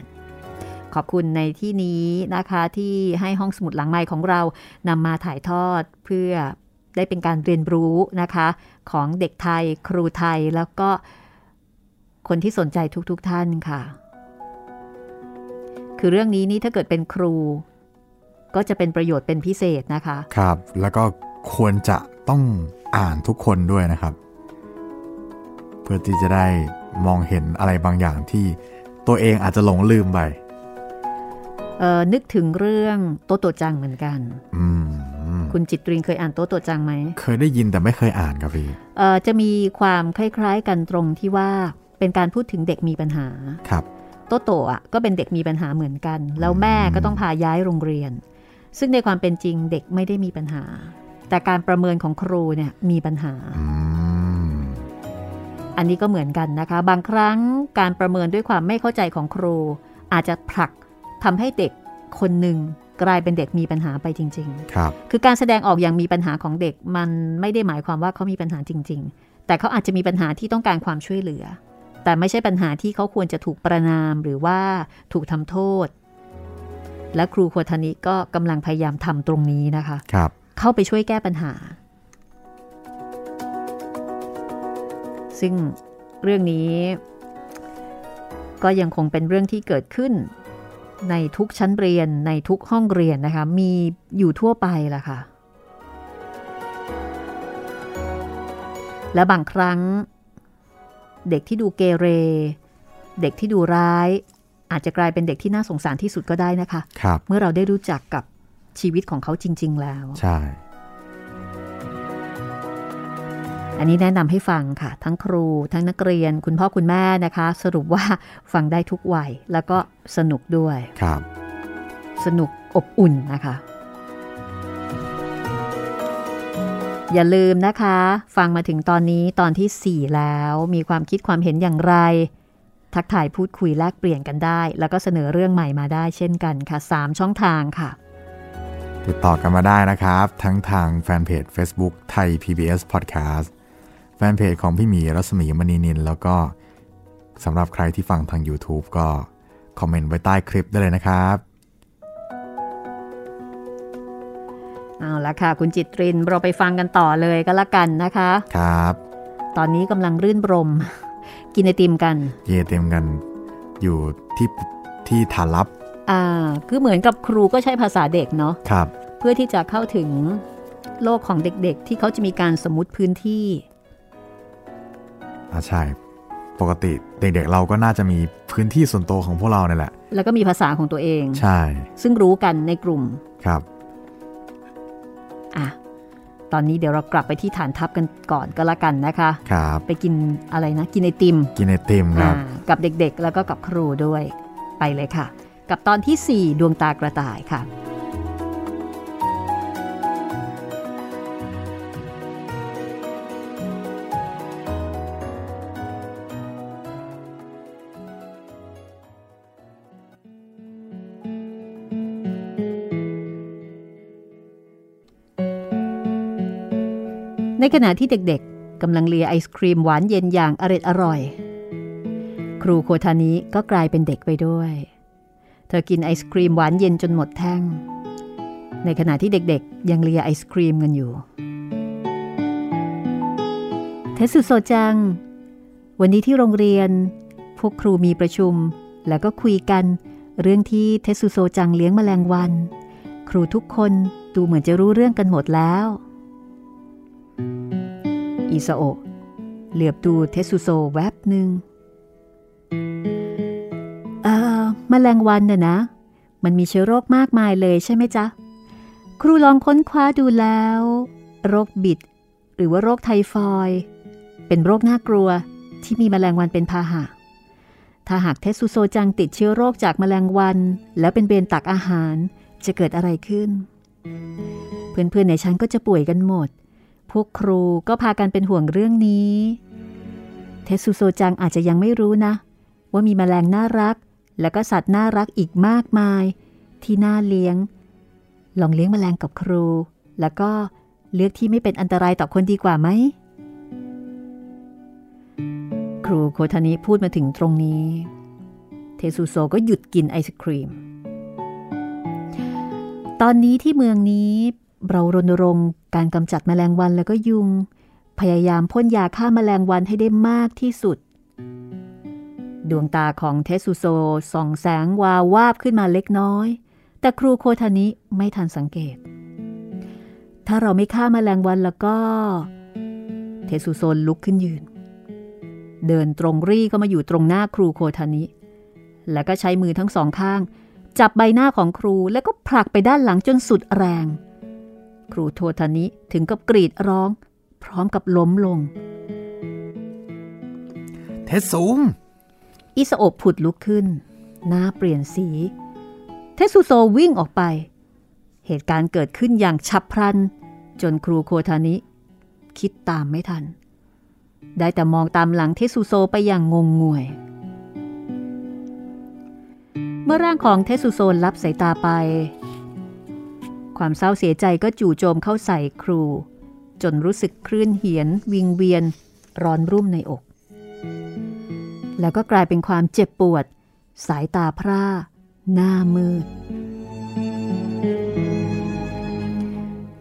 ขอบคุณในที่นี้นะคะที่ให้ห้องสมุดหลังไม้ของเรานำมาถ่ายทอดเพื่อได้เป็นการเรียนรู้นะคะ ของเด็กไทย ครูไทยแล้วก็คนที่สนใจทุกๆทท่านค่ะ คือเรื่องนี้นี่ถ้าเกิดเป็นครู ก็จะเป็นประโยชน์เป็นพิเศษนะคะ ครับ แล้วก็ควรจะต้องอ่านทุกคนด้วยนะครับ เพื่อที่จะได้มองเห็นอะไรบางอย่างที่ตัวเองอาจจะหลงลืมไปเออนึกถึงเรื่องโตโตจังเหมือนกันอืมคุณจิตรินเคยอ่านโตโตจังไหม เคยได้ยินแต่ไม่เคยอ่านครับพี่เออจะมีความคล้ายๆกันตรงที่ว่าเป็นการพูดถึงเด็กมีปัญหาครับโตโตอะก็เป็นเด็กมีปัญหาเหมือนกัน แล้วแม่ก็ต้องพาย้ายโรงเรียน ซึ่งในความเป็นจริงเด็กไม่ได้มีปัญหา แต่การประเมินของครูเนี่ยมีปัญหา อืมอันนี้ก็เหมือนกันนะคะ บางครั้งการประเมินด้วยความไม่เข้าใจของครู อาจจะผลักทำให้เด็กคนหนึ่งกลายเป็นเด็กมีปัญหาไปจริงครับๆคือการแสดงออกอย่างมีปัญหาของเด็กมันไม่ได้หมายความว่าเขามีปัญหาจริง ๆ แต่เขาอาจจะมีปัญหาที่ต้องการความช่วยเหลือ แต่ไม่ใช่ปัญหาที่เขาควรจะถูกประนามหรือว่าถูกทำโทษ และครูโควทานิก็กำลังพยายามทำตรงนี้นะคะ ครับ เข้าไปช่วยแก้ปัญหา ซึ่งเรื่องนี้ ก็ยังคงเป็นเรื่องที่เกิดขึ้น ในทุกชั้นเรียนในทุกห้องเรียนนะคะ มีอยู่ทั่วไปล่ะค่ะ และบางครั้ง เด็กที่ดูเกเร เด็กที่ดูร้าย อาจจะกลายเป็นเด็กที่น่าสงสารที่สุดก็ได้นะคะครับเมื่อเราได้รู้จักกับชีวิตของเขาจริง ๆ แล้ว ใช่ อันนี้แนะนำให้ฟังค่ะ ทั้งครู ทั้งนักเรียน คุณพ่อคุณแม่นะคะ สรุปว่าฟังได้ทุกวัย แล้วก็สนุกด้วยครับ สนุกอบอุ่นนะคะ อย่าลืมนะคะ ฟังมาถึงตอนนี้ตอนที่ 4 แล้วมีความคิดความเห็นอย่างไร ทักทายพูดคุยแลกเปลี่ยนกันได้ แล้วก็เสนอเรื่องใหม่มาได้เช่นกันค่ะ 3 ช่องทางค่ะติดต่อกันมาได้นะครับ ทั้งทางแฟนเพจ Facebook ไทย PBS Podcast แฟ นเพจของพี่หมีรัศมีมณีนิน แล้วก็สำหรับใครที่ฟังทาง YouTube ก็คอมเมนต์ไว้ใต้คลิปได้เลยนะครับ เอาละค่ะ คุณจิตรินเราไปฟังกันต่อเลยก็แล้วกันนะคะ ครับ ตอนนี้กำลังรื่นรม กินไอติมกันเยเต็มกันอยู่ที่ที่ฐานลับ อ่า คือเหมือนกับครูก็ใช้ภาษาเด็กเนาะครับ เพื่อที่จะเข้าถึงโลกของเด็กๆ ที่เขาจะมีการสมมติพื้นที่ อ่าใช่ ปกติเด็กๆเราก็น่าจะมีพื้นที่ส่วนตัวของพวกเราเนี่ยแหละ แล้วก็มีภาษาของตัวเอง ใช่ ซึ่งรู้กันในกลุ่ม ครับ อะ ตอนนี้เดี๋ยวเรากลับไปที่ฐานทัพกันก่อนก็แล้วกันนะคะ ครับ ไปกินอะไรนะ กินไอติม กินไอติมครับอ่ากับเด็กๆ แล้วก็กับครูด้วย ไปเลยค่ะ กับตอนที่ 4 ดวงตากระต่ายค่ะ ในขณะที่เด็กๆกำลังเลียไอศครีมหวานเย็นอย่างอร็ดอร่อย ครูโคทานิก็กลายเป็นเด็กไปด้วย เธอกินไอศครีมหวานเย็นจนหมดแท่ง ในขณะที่เด็กๆ ยังเลียไอศครีมกันอยู่ เทสุโซจัง วันนี้ที่โรงเรียน พวกครูมีประชุมแล้วก็คุยกันเรื่องที่เทสุโซจังเลี้ยงแมลงวัน ครูทุกคนดูเหมือนจะรู้เรื่องกันหมดแล้ว อิซาโอเหลือบดูเทสุโซแวบหนึ่งเอ่อมแมลงวันน่ะนะ มันมีเชื้อโรคมากมายเลยใช่ไหมจ๊ะ ครูลองค้นคว้าดูแล้ว โรคบิด หรือว่าโรคไทฟอยเป็นโรคน่ากลัวที่มีแมลงวันเป็นพาหะ ถ้าหากเทสุโซจังติดเชื้อโรคจากแมลงวัน แล้วเป็นเบนตักอาหารจะเกิดอะไรขึ้น เพื่อนๆในชั้นก็จะป่วยกันหมด พวกครูก็พากันเป็นห่วงเรื่องนี้ เทสุโซจังอาจจะยังไม่รู้นะ ว่ามีแมลงน่ารัก แล้วก็สัตว์น่ารักอีกมากมาย ที่น่าเลี้ยง ลองเลี้ยงแมลงกับครู แล้วก็เลือกที่ไม่เป็นอันตรายต่อคนดีกว่าไหม ครูโคทานิพูดมาถึงตรงนี้ เทสุโซก็หยุดกินไอศครีม ตอนนี้ที่เมืองนี้เรารณรงค์ การกำจัดแมลงวันแล้วก็ยุง พยายามพ่นยาฆ่าแมลงวันให้ได้มากที่สุด ดวงตาของเทสุโซส่องแสงวาววาบขึ้นมาเล็กน้อย แต่ครูโคทานิไม่ทันสังเกต ถ้าเราไม่ฆ่าแมลงวันแล้วก็ เทสุโซนลุกขึ้นยืน เดินตรงรี่ก็มาอยู่ตรงหน้าครูโคทานิ แล้วก็ใช้มือทั้งสองข้าง จับใบหน้าของครูแล้วก็ผลักไปด้านหลังจนสุดแรง ครูโททานิถึงกับกรีดร้อง พร้อมกับล้มลง เทสสูงอิสโอบผุดลุกขึ้น หน้าเปลี่ยนสี เทสุโซวิ่งออกไป เหตุการณ์เกิดขึ้นอย่างฉับพลัน จนครูโคทานิ คิดตามไม่ทัน ได้แต่มองตามหลังเทสุโซไปอย่างงงงวย เมื่อร่างของเทสุโซนรับสายตาไป ความเศร้าเสียใจก็จู่โจมเข้าใส่ครู จนรู้สึกคลื่นเหียน วิงเวียน ร้อนรุ่มในอก แล้วก็กลายเป็นความเจ็บปวด สายตาพร่า หน้ามืด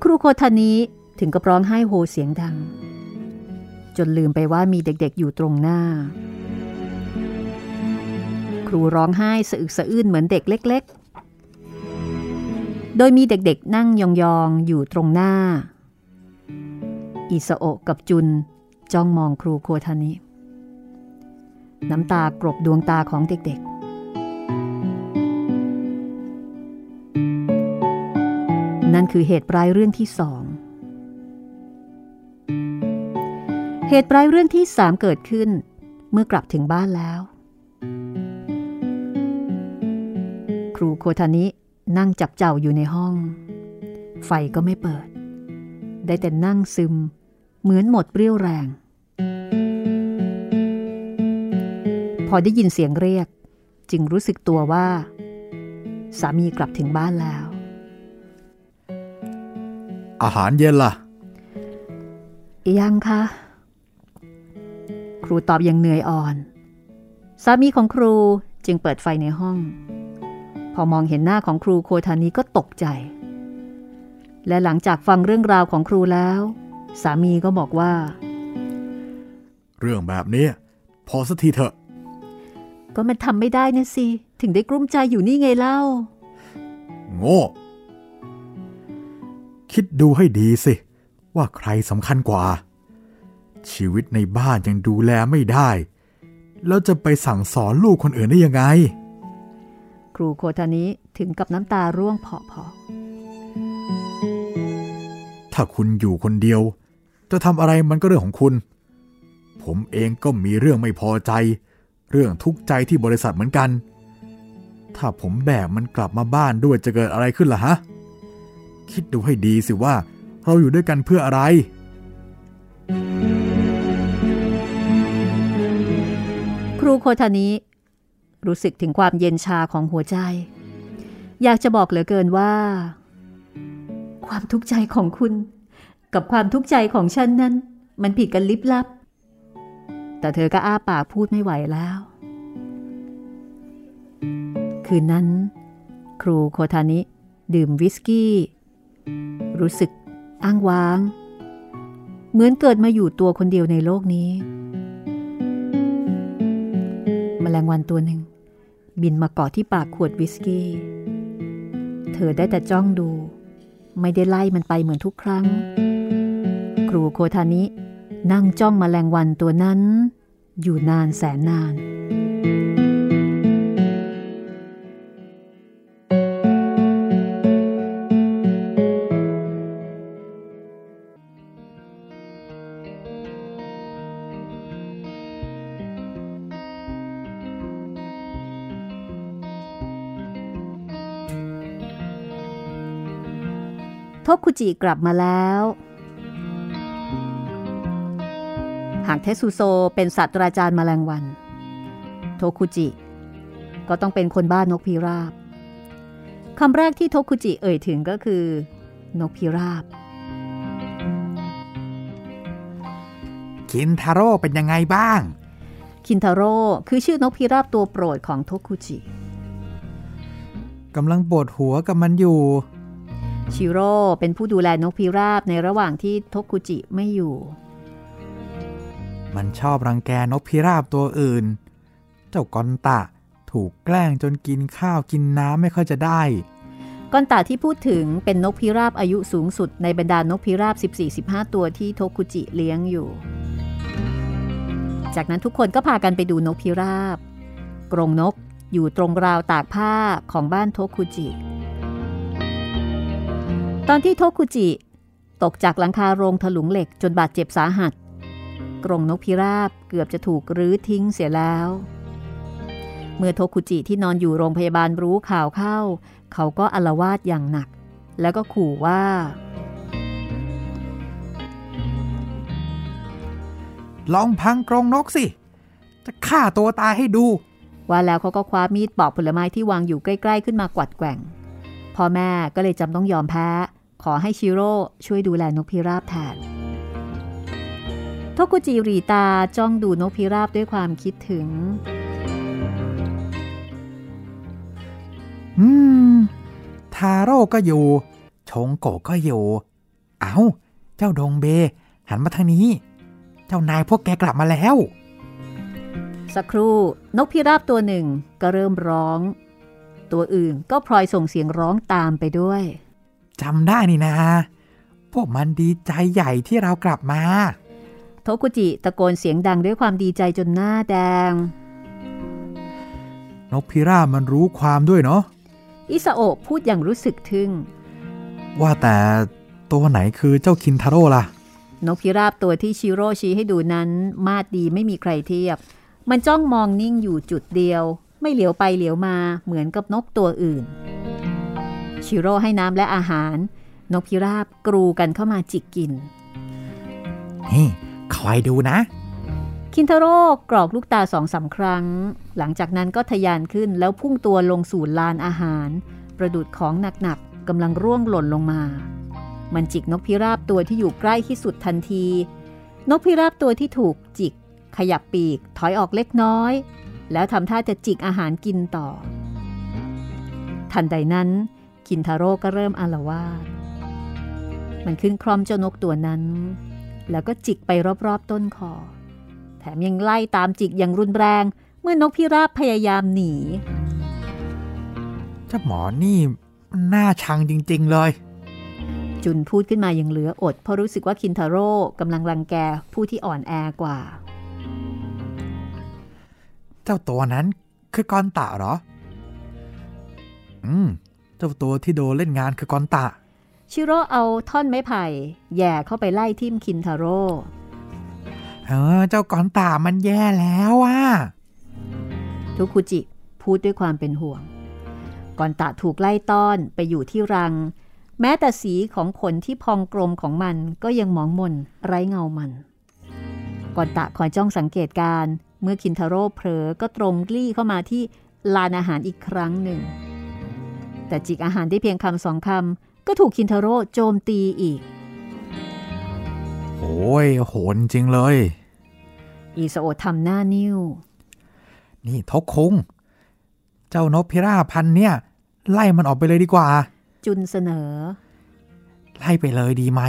ครูโคทานี้ถึงกับร้องไห้โฮเสียงดัง จนลืมไปว่ามีเด็กๆอยู่ตรงหน้า ครูร้องไห้สะอึกสะอื้นเหมือนเด็กเล็ก ๆ โดยมีเด็กๆนั่งยองๆอยู่ตรงหน้า อิสโอกับจุนจ้องมองครูโคทานิ น้ำตากรบดวงตาของเด็กๆ นั่นคือเหตุปลายเรื่องที่สอง เหตุปลายเรื่องที่สามเกิดขึ้นเมื่อกลับถึงบ้านแล้ว ครูโคทานิ นั่งจับเจ้าอยู่ในห้อง ไฟก็ไม่เปิด ได้แต่นั่งซึม เหมือนหมดเปรี้ยวแรง พอได้ยินเสียงเรียก จึงรู้สึกตัวว่า สามีกลับถึงบ้านแล้ว อาหารเย็นล่ะ ยังคะ ครูตอบอย่างเหนื่อยอ่อน สามีของครูจึงเปิดไฟในห้อง พอมองเห็นหน้าของครูโคทานีก็ตกใจ และหลังจากฟังเรื่องราวของครูแล้ว สามีก็บอกว่า เรื่องแบบนี้พอสักทีเถอะ ก็มันทำไม่ได้นะสิ ถึงได้กลุ้มใจอยู่นี่ไงเล่า โง่ คิดดูให้ดีสิ ว่าใครสำคัญกว่า ชีวิตในบ้านยังดูแลไม่ได้ แล้วจะไปสั่งสอนลูกคนอื่นได้ยังไง ครูโคทานิถึงกับน้ำตาร่วงเพาะถ้าคุณอยู่คนเดียว จะทำอะไรมันก็เรื่องของคุณ ผมเองก็มีเรื่องไม่พอใจ เรื่องทุกข์ใจที่บริษัทเหมือนกัน ถ้าผมแบกมันกลับมาบ้านด้วยจะเกิดอะไรขึ้นล่ะฮะ คิดดูให้ดีสิว่า เราอยู่ด้วยกันเพื่ออะไรๆครูโคทานิ รู้สึกถึงความเย็นชาของหัวใจ อยากจะบอกเหลือเกินว่า ความทุกข์ใจของคุณ กับความทุกข์ใจของฉันนั้น มันผิดกันลิบลับ แต่เธอก็อ้าปากพูดไม่ไหวแล้ว คืนนั้น ครูโคทานิ ดื่มวิสกี้ รู้สึกอ้างว้าง เหมือนเกิดมาอยู่ตัวคนเดียวในโลกนี้แมลงวันตัวหนึ่ง บินมาเกาะที่ปากขวดวิสกี้ เธอได้แต่จ้องดู ไม่ได้ไล่มันไปเหมือนทุกครั้ง ครูโคทานินั่งจ้องมแมลงวันตัวนั้น อยู่นานแสนนาน โทคุจิกลับมาแล้ว หากเทสุโซเป็นศาสตราจารย์แมลงวัน โทคุจิ ก็ต้องเป็นคนบ้านนกพิราบคำแรกที่โทคุจิเอ่ยถึงก็คือ นกพิราบคินทาโร่เป็นยังไงบ้าง คินทาโร่คือชื่อนกพิราบตัวโปรดของโทคุจิกำลังปวดหัวกับมันอยู่ ชิโร่เป็นผู้ดูแลนกพิราบในระหว่างที่โทคุจิไม่อยู่ มันชอบรังแกนกพิราบตัวอื่น เจ้ากอนตะถูกแกล้งจนกินข้าวกินน้ำไม่ค่อยจะได้ก้อนตาที่พูดถึงเป็นนกพิราบอายุสูงสุดในบรรดานกพิราบ 14-15 ตัวที่โทคุจิเลี้ยงอยู่ จากนั้นทุกคนก็พากันไปดูนกพิราบ กรงนกอยู่ตรงราวตากผ้าของบ้านโทคุจิ ตอนที่โทคุจิ ตกจากหลังคาโรงถลุงเหล็กจนบาดเจ็บสาหัส กรงนกพิราบเกือบจะถูกรื้อทิ้งเสียแล้ว เมื่อโทคุจิที่นอนอยู่โรงพยาบาลรู้ข่าวเข้า เขาก็อลวาดอย่างหนัก แล้วก็ขู่ว่า ลองพังกรงนกสิ จะฆ่าตัวตายให้ดู ว่าแล้วเขาก็คว้ามีดปอกผลไม้ที่วางอยู่ใกล้ ๆ ขึ้นมากวัดแกว่ง พ่อแม่ก็เลยจำต้องยอมแพ้ ขอให้ชิโร่ช่วยดูแลนกพิราบแทนโทกุจิรีตาจ้องดูนกพิราบด้วยความคิดถึง อืม ทาโร่ก็อยู่ ชงโกะก็อยู่ เอาเจ้าดงเบ หันมาทางนี้ เจ้านายพวกแกกลับมาแล้ว สักครู่นกพิราบตัวหนึ่งก็เริ่มร้อง ตัวอื่น ก็พลอยส่งเสียงร้องตามไปด้วยจำได้นี่นาพวกมันดีใจใหญ่ที่เรากลับมา โทกุจิตะโกนเสียงดังด้วยความดีใจจนหน้าแดง นกพิราบมันรู้ความด้วยเนาะ อิซาโอะพูดอย่างรู้สึกทึ่ง ว่าแต่ตัวไหนคือเจ้าคินทาโร่ล่ะ นกพิราบตัวที่ชิโร่ชี้ให้ดูนั้น มาดดีไม่มีใครเทียบ มันจ้องมองนิ่งอยู่จุดเดียว ไม่เหลียวไปเหลียวมาเหมือนกับนกตัวอื่น ชิโร่ให้น้ำและอาหาร นกพิราบกรูกันเข้ามาจิกกินนี่คอยดูนะ คินทาโร่กรอกลูกตาสองสาครั้ง หลังจากนั้นก็ทะยานขึ้นแล้วพุ่งตัวลงสู่ลานอาหาร ประดุดของหนักๆกำลังร่วงหล่นลงมา มันจิกนกพิราบตัวที่อยู่ใกล้ที่สุดทันที นกพิราบตัวที่ถูกจิก ขยับปีกถอยออกเล็กน้อย แล้วทำท่าจะจิกอาหารกินต่อ ทันใดนั้น คินทาโร่ก็เริ่มอาละวาดมันขึ้นคร่อมเจ้านกตัวนั้น แล้วก็จิกไปรอบๆต้นคอ แถมยังไล่ตามจิกอย่างรุนแรง เมื่อนกพิราบพยายามหนีเจ้าหมอนี่หน้าชังจริง ๆ เลย จุนพูดขึ้นมาอย่างเหลืออด เพราะรู้สึกว่าคินทาโร่กำลังรังแกผู้ที่อ่อนแอกว่า เจ้าตัวนั้นคือกอนตะเหรอ อืม เจ้าตัวที่โดนเล่นงานคือกอนตะ ชิโร่เอาท่อนไม้ไผ่แย่เข้าไปไล่ทิ่มคินทาโร่ เออ เจ้ากอนตะมันแย่แล้วอะ ทุคุจิพูดด้วยความเป็นห่วงก่อนตะถูกไล่ต้อนไปอยู่ที่รัง แม้แต่สีของขนที่พองกลมของมันก็ยังหมองมนไร้เงามันก่อนตะคอยจ้องสังเกตการ เมื่อคินทาโร่เผลอก็ตรงกลี้เข้ามาที่ลานอาหารอีกครั้งหนึ่ง แต่จิกอาหารได้เพียงคำสองคำก็ถูกคินทาโร่โจมตีอีก โอ้ยโหนจริงเลย อีสโอะทำหน้านิ้ว นี่ทกคุงเจ้านกพิราบพันธุ์เนี่ย ไล่มันออกไปเลยดีกว่า จุนเสนอ ไล่ไปเลยดีไหม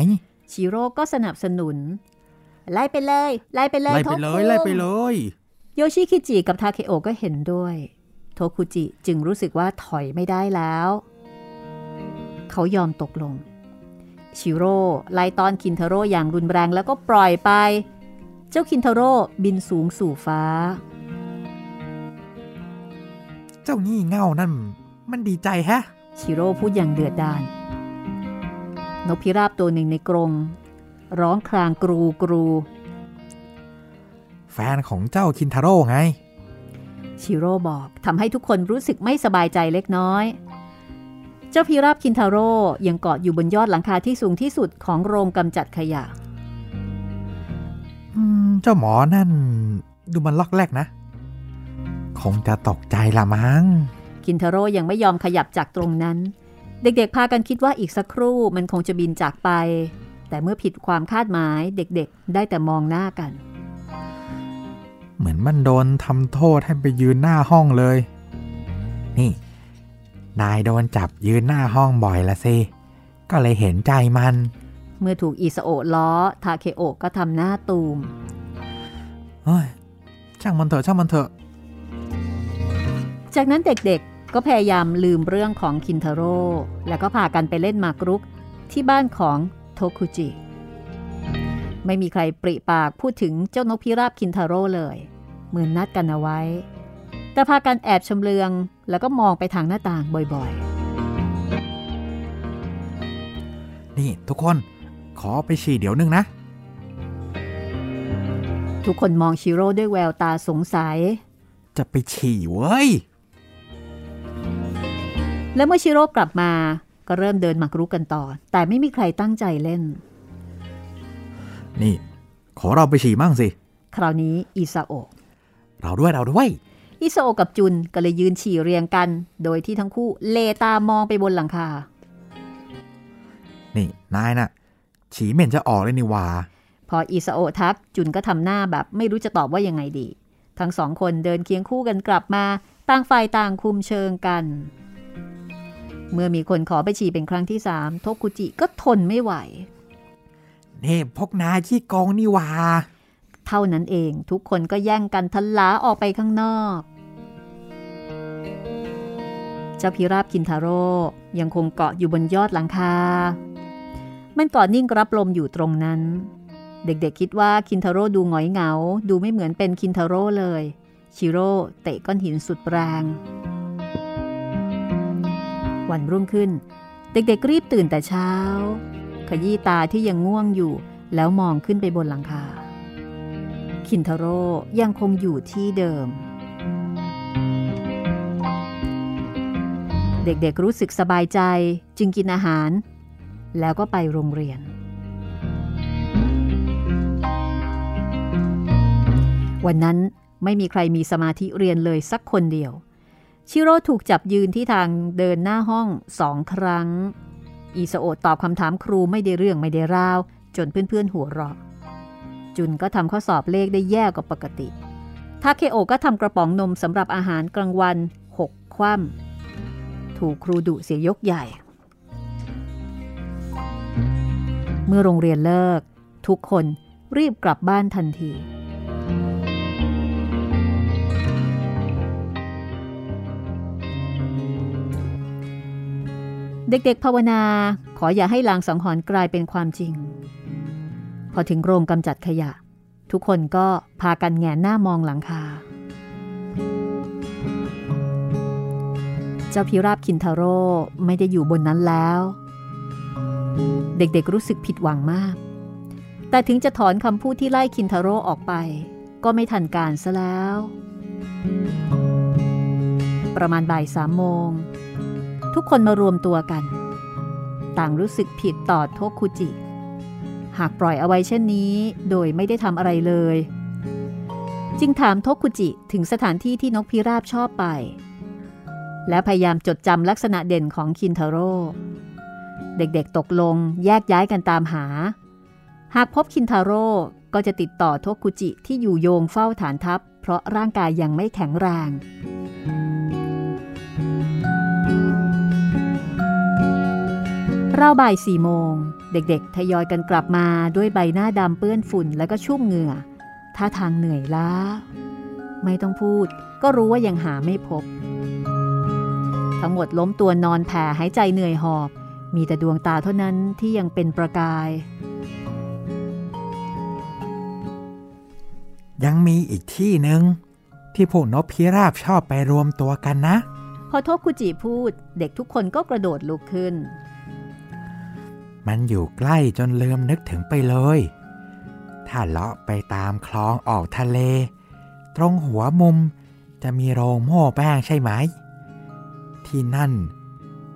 ชิโร่ก็สนับสนุน ไล่ไปเลย ไล่ไปเลยไล่ไปเลยโทคุไล่ไปเลย โยชิคิจิกับทาเคโอะก็เห็นด้วย โทคุจิจึงรู้สึกว่าถอยไม่ได้แล้ว เขายอมตกลง ชิโร่ไล่ต้อนคินทาโร่อย่างรุนแรงแล้วก็ปล่อยไป เจ้าคินทาโร่บินสูงสู่ฟ้า เจ้านี่เง่านั่น มันดีใจแฮะ ชิโร่พูดอย่างเดือดดาลนกพิราบตัวหนึ่งในกรง ร้องครางกรูกรู แฟนของเจ้าคินทาโร่ไง ชิโร่บอกทำให้ทุกคนรู้สึกไม่สบายใจเล็กน้อย เจ้าพิราบคินทาโร่ยังเกาะอยู่บนยอดหลังคาที่สูงที่สุดของโรงกำจัดขยะอืมเจ้าหมอนั่น ดูมันล็อกแรกนะ คงจะตกใจละมั้งคินทาโร่ยังไม่ยอมขยับจากตรงนั้น เด็กๆ พากันคิดว่าอีกสักครู่มันคงจะบินจากไป แต่เมื่อผิดความคาดหมายเด็กๆ ได้แต่มองหน้ากัน เหมือนมันโดนทำโทษให้ไปยืนหน้าห้องเลย นี่ นายโดนจับยืนหน้าห้องบ่อยละสิ ก็เลยเห็นใจมัน เมื่อถูกอิสโอะล้อ ทาเคโอะก็ทำหน้าตูมเฮ้ยช่างมันเถอะช่างมันเถอะ จากนั้นเด็กๆก็พยายามลืมเรื่องของคินทาโร่แล้วก็พากันไปเล่นหมากรุกที่บ้านของโทคุจิ ไม่มีใครปริปากพูดถึงเจ้านกพิราบคินทาโร่เลย เหมือนนัดกันเอาไว้ แต่พากันแอบชำเลืองแล้วก็มองไปทางหน้าต่างบ่อยนี่ทุกคนขอไปฉี่เดี๋ยวนึงนะๆทุกคนมองชิโร่ด้วยแววตาสงสัย จะไปฉี่เว้ย และเมื่อชิโร่กลับมาก็เริ่มเดินหมากรุกกันต่อ แต่ไม่มีใครตั้งใจเล่น นี่ ขอเราไปฉี่มั่งสิ คราวนี้อิซาโอะ เราด้วยเราด้วย อิซาโอะกับจุนก็เลยยืนฉี่เรียงกัน โดยที่ทั้งคู่เลตามองไปบนหลังคา นี่ นายน่ะ ฉี่เหม็นจะออกเลยนี่หว่าพออิซาโอะทักจุนก็ทำหน้าแบบไม่รู้จะตอบว่ายังไงดี ทั้งสองคนเดินเคียงคู่กันกลับมาต่างฝ่ายต่างคุมเชิงกัน เมื่อมีคนขอไปฉี่เป็นครั้งที่สามโทกุจิก็ทนไม่ไหวนี่พวกนายขี้โกงนี่หว่า เท่านั้นเองทุกคนก็แย่งกันทะลาออกไปข้างนอก เจ้าพิราบคินทาโร่ยังคงเกาะอยู่บนยอดหลังคา มันเกาะนิ่งรับลมอยู่ตรงนั้น เด็กๆคิดว่าคินทาโร่ดูหงอยเหงา ดูไม่เหมือนเป็นคินทาโร่เลย ชิโร่เตะก้อนหินสุดแรง วันรุ่งขึ้น เด็กๆรีบตื่นแต่เช้า ขยี้ตาที่ยังง่วงอยู่ แล้วมองขึ้นไปบนหลังคา คินทโรยังคงอยู่ที่เดิม เด็กๆรู้สึกสบายใจจึงกินอาหาร แล้วก็ไปโรงเรียน วันนั้นไม่มีใครมีสมาธิเรียนเลยสักคนเดียว ชิโร่ถูกจับยืนที่ทางเดินหน้าห้องสองครั้ง อีสโอะตอบคำถามครูไม่ได้เรื่องไม่ได้ราว จนเพื่อนๆหัวเราะ จุนก็ทำข้อสอบเลขได้แย่กว่าปกติทาเคโอก็ทำกระป๋องนมสำหรับอาหารกลางวันหกคว่ำถูกครูดุเสียยกใหญ่ เมื่อโรงเรียนเลิก ทุกคนรีบกลับบ้านทันที เด็กๆภาวนาขออย่าให้ลางสังหรณ์กลายเป็นความจริง พอถึงโรงกำจัดขยะ ทุกคนก็พากันแงนหน้ามองหลังคา เจ้าพิราบคินทาโร่ไม่ได้อยู่บนนั้นแล้ว เด็กๆรู้สึกผิดหวังมาก แต่ถึงจะถอนคำพูดที่ไล่คินทาโร่ออกไป ก็ไม่ทันการซะแล้ว ประมาณบ่ายสามโมง ทุกคนมารวมตัวกัน ต่างรู้สึกผิดต่อโทคุจิ หากปล่อยเอาไว้เช่นนี้ โดยไม่ได้ทำอะไรเลย จึงถามโทคุจิถึงสถานที่ที่นกพิราบชอบไป และพยายามจดจำลักษณะเด่นของคินทาโร่เด็กๆตกลงแยกย้ายกันตามหา หากพบคินทาโร่ก็จะติดต่อโทคุจิที่อยู่โยงเฝ้าฐานทัพ เพราะร่างกายยังไม่แข็งแรงราวบ่ายสี่โมง เด็กๆ ทยอยกันกลับมาด้วยใบหน้าดำเปื้อนฝุ่นและก็ชุ่มเหงื่อท่าทางเหนื่อยล้า ไม่ต้องพูด ก็รู้ว่ายังหาไม่พบ ทั้งหมดล้มตัวนอนแผ่หายใจเหนื่อยหอบ มีแต่ดวงตาเท่านั้นที่ยังเป็นประกาย ยังมีอีกที่หนึ่งที่พวกนกพิราบชอบไปรวมตัวกันนะ พอโทกุจิพูด เด็กทุกคนก็กระโดดลุกขึ้น มันอยู่ใกล้จนลืมนึกถึงไปเลย ถ้าเลาะไปตามคลองออกทะเล ตรงหัวมุมจะมีโรงโม่แป้งใช่ไหม ที่นั่น